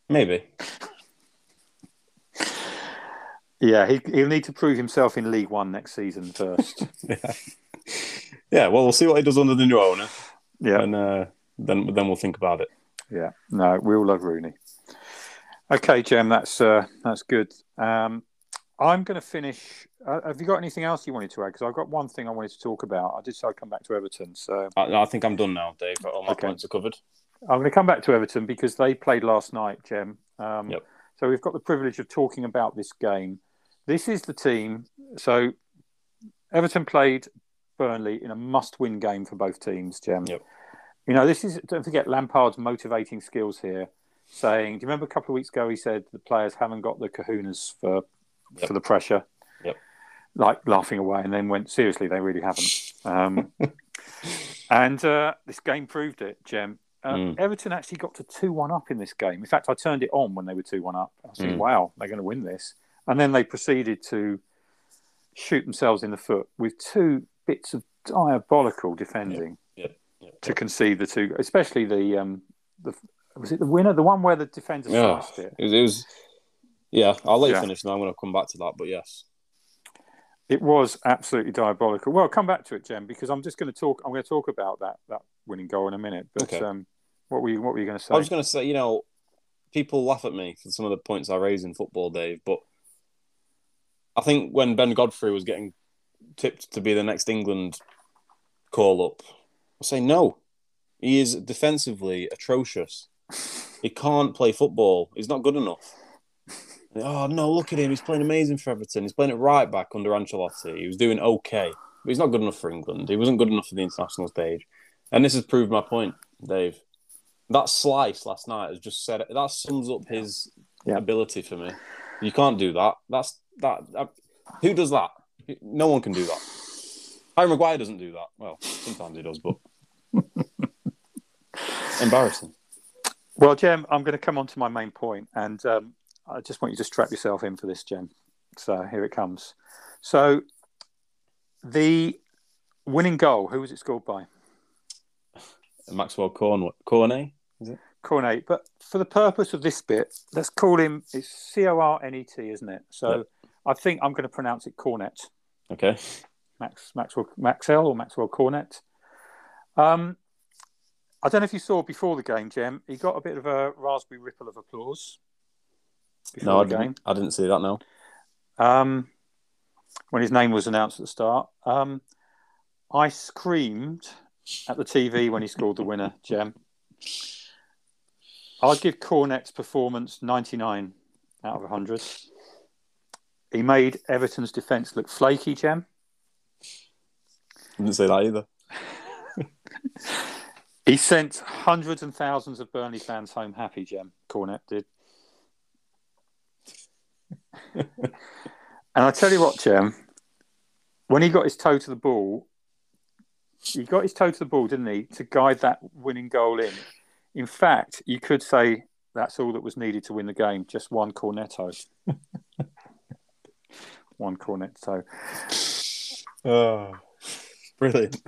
maybe. Yeah, he, he'll need to prove himself in League One next season first. <laughs> yeah. yeah, well, we'll see what he does under the new owner. Yeah. And uh, then, then we'll think about it. Yeah, no, we all love Rooney. Okay, Jem, that's uh, that's good. Um, I'm going to finish. Uh, have you got anything else you wanted to add? Because I've got one thing I wanted to talk about. I did say I'd come back to Everton. So I, I think I'm done now, Dave. All my Okay. points are covered. I'm going to come back to Everton because they played last night, Jem. Um, Yep. So we've got the privilege of talking about this game. This is the team. So Everton played Burnley in a must-win game for both teams, Jem. Yep. You know, this is don't forget Lampard's motivating skills here. Saying, do you remember a couple of weeks ago he said the players haven't got the kahunas for Yep. for the pressure? Yep. Like laughing away, and then went seriously. They really haven't. Um, <laughs> and uh, this game proved it, Jem. Uh, Mm. Everton actually got to 2 1 up in this game. In fact, I turned it on when they were 2 1 up. I thinking, Mm. wow, they're going to win this. And then they proceeded to shoot themselves in the foot with two bits of diabolical defending Yeah, to concede the two, especially the, um, the was it the winner, the one where the defender Yeah. it. It was, it was yeah, I'll let you finish now. I'm going to come back to that, but yes. It was absolutely diabolical. Well, come back to it, Jem, because I'm just going to talk. I'm going to talk about that that winning goal in a minute. But Okay. um, what were you what were you going to say? I was going to say, you know, people laugh at me for some of the points I raise in football, Dave, but I think when Ben Godfrey was getting tipped to be the next England call up, I say no. He is defensively atrocious. <laughs> He can't play football. He's not good enough. Oh no, look at him. He's playing amazing for Everton. He's playing it right back under Ancelotti. He was doing okay. But he's not good enough for England. He wasn't good enough for the international stage. And this has proved my point, Dave. That slice last night has just said that sums up his Yeah. ability for me. You can't do that. That's that. who does that? No one can do that. Harry Maguire doesn't do that. Well, sometimes he does, but <laughs> embarrassing. Well, Jem, I'm going to come on to my main point, and um, I just want you to strap yourself in for this, Jem. So here it comes. So the winning goal, who was it scored by? Maxwell Corn Cornet. Cornet. But for the purpose of this bit, let's call him. It's C O R N E T, isn't it? So Yep. I think I'm going to pronounce it Cornet. Okay. Max Maxwell Maxwell or Maxwell Cornet. Um, I don't know if you saw before the game, Jem. He got a bit of a raspberry ripple of applause No, I didn't. I didn't see that. No. um, when his name was announced at the start. Um, I screamed at the TV when he scored the winner, Jem. I'd give Cornet's performance 99 out of 100. He made Everton's defence look flaky, Jem. I Didn't say that either. <laughs> He sent hundreds and thousands of Burnley fans home happy, Jem. Cornet did. and I tell you what, Jem, when he got his toe to the ball, he got his toe to the ball, didn't he, to guide that winning goal in. In fact, you could say that's all that was needed to win the game, just one cornetto. <laughs> one cornetto. Oh, brilliant!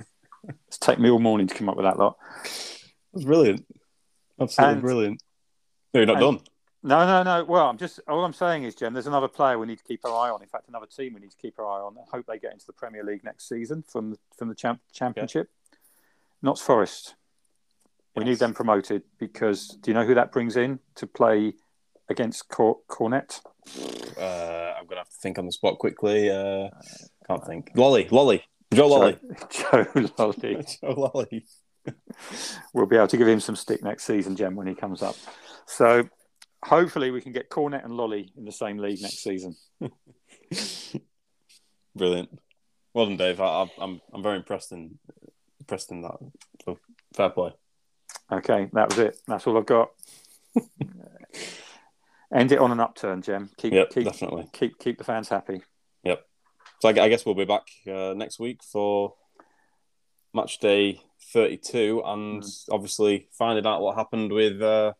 It's taken me all morning to come up with that lot. That's brilliant. Absolutely And- brilliant. No, you're not and- done. No, no, no. Well, I'm just all I'm saying is, Jem, there's another player we need to keep our eye on. In fact, another team we need to keep our eye on. I hope they get into the Premier League next season from the, from the champ, Championship. Notts Forest. We Yes. need them promoted because do you know who that brings in to play against Cor- Cornet? Uh, I'm gonna have to think on the spot quickly. Uh, can't think. Lolley, Lolley, Joe Lolley, Joe, Joe Lolley. <laughs> Joe Lolley. <laughs> <laughs> We'll be able to give him some stick next season, Jem, when he comes up. So hopefully we can get Cornet and Lolley in the same league next season. Brilliant. Well done, Dave. I, I, I'm I'm very impressed in impressed in that. So fair play. Okay, that was it. That's all I've got. <laughs> End it on an upturn, Jem. Keep Yep, keep definitely. keep keep the fans happy. Yep. So I, I guess we'll be back uh, next week for match day 32 and obviously finding out what happened with uh,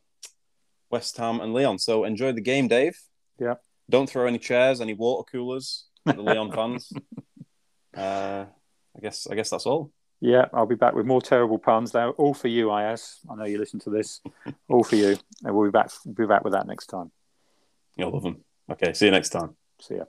West Ham and Lyon. So enjoy the game, Dave. Yeah. Don't throw any chairs, any water coolers at the Lyon fans. <laughs> Uh, I guess I guess that's all. Yeah, I'll be back with more terrible puns. Now, all for you, IS. I know you listen to this. <laughs> All for you. And we'll be back. We'll be back with that next time. You'll love them. Okay, see you next time. See ya.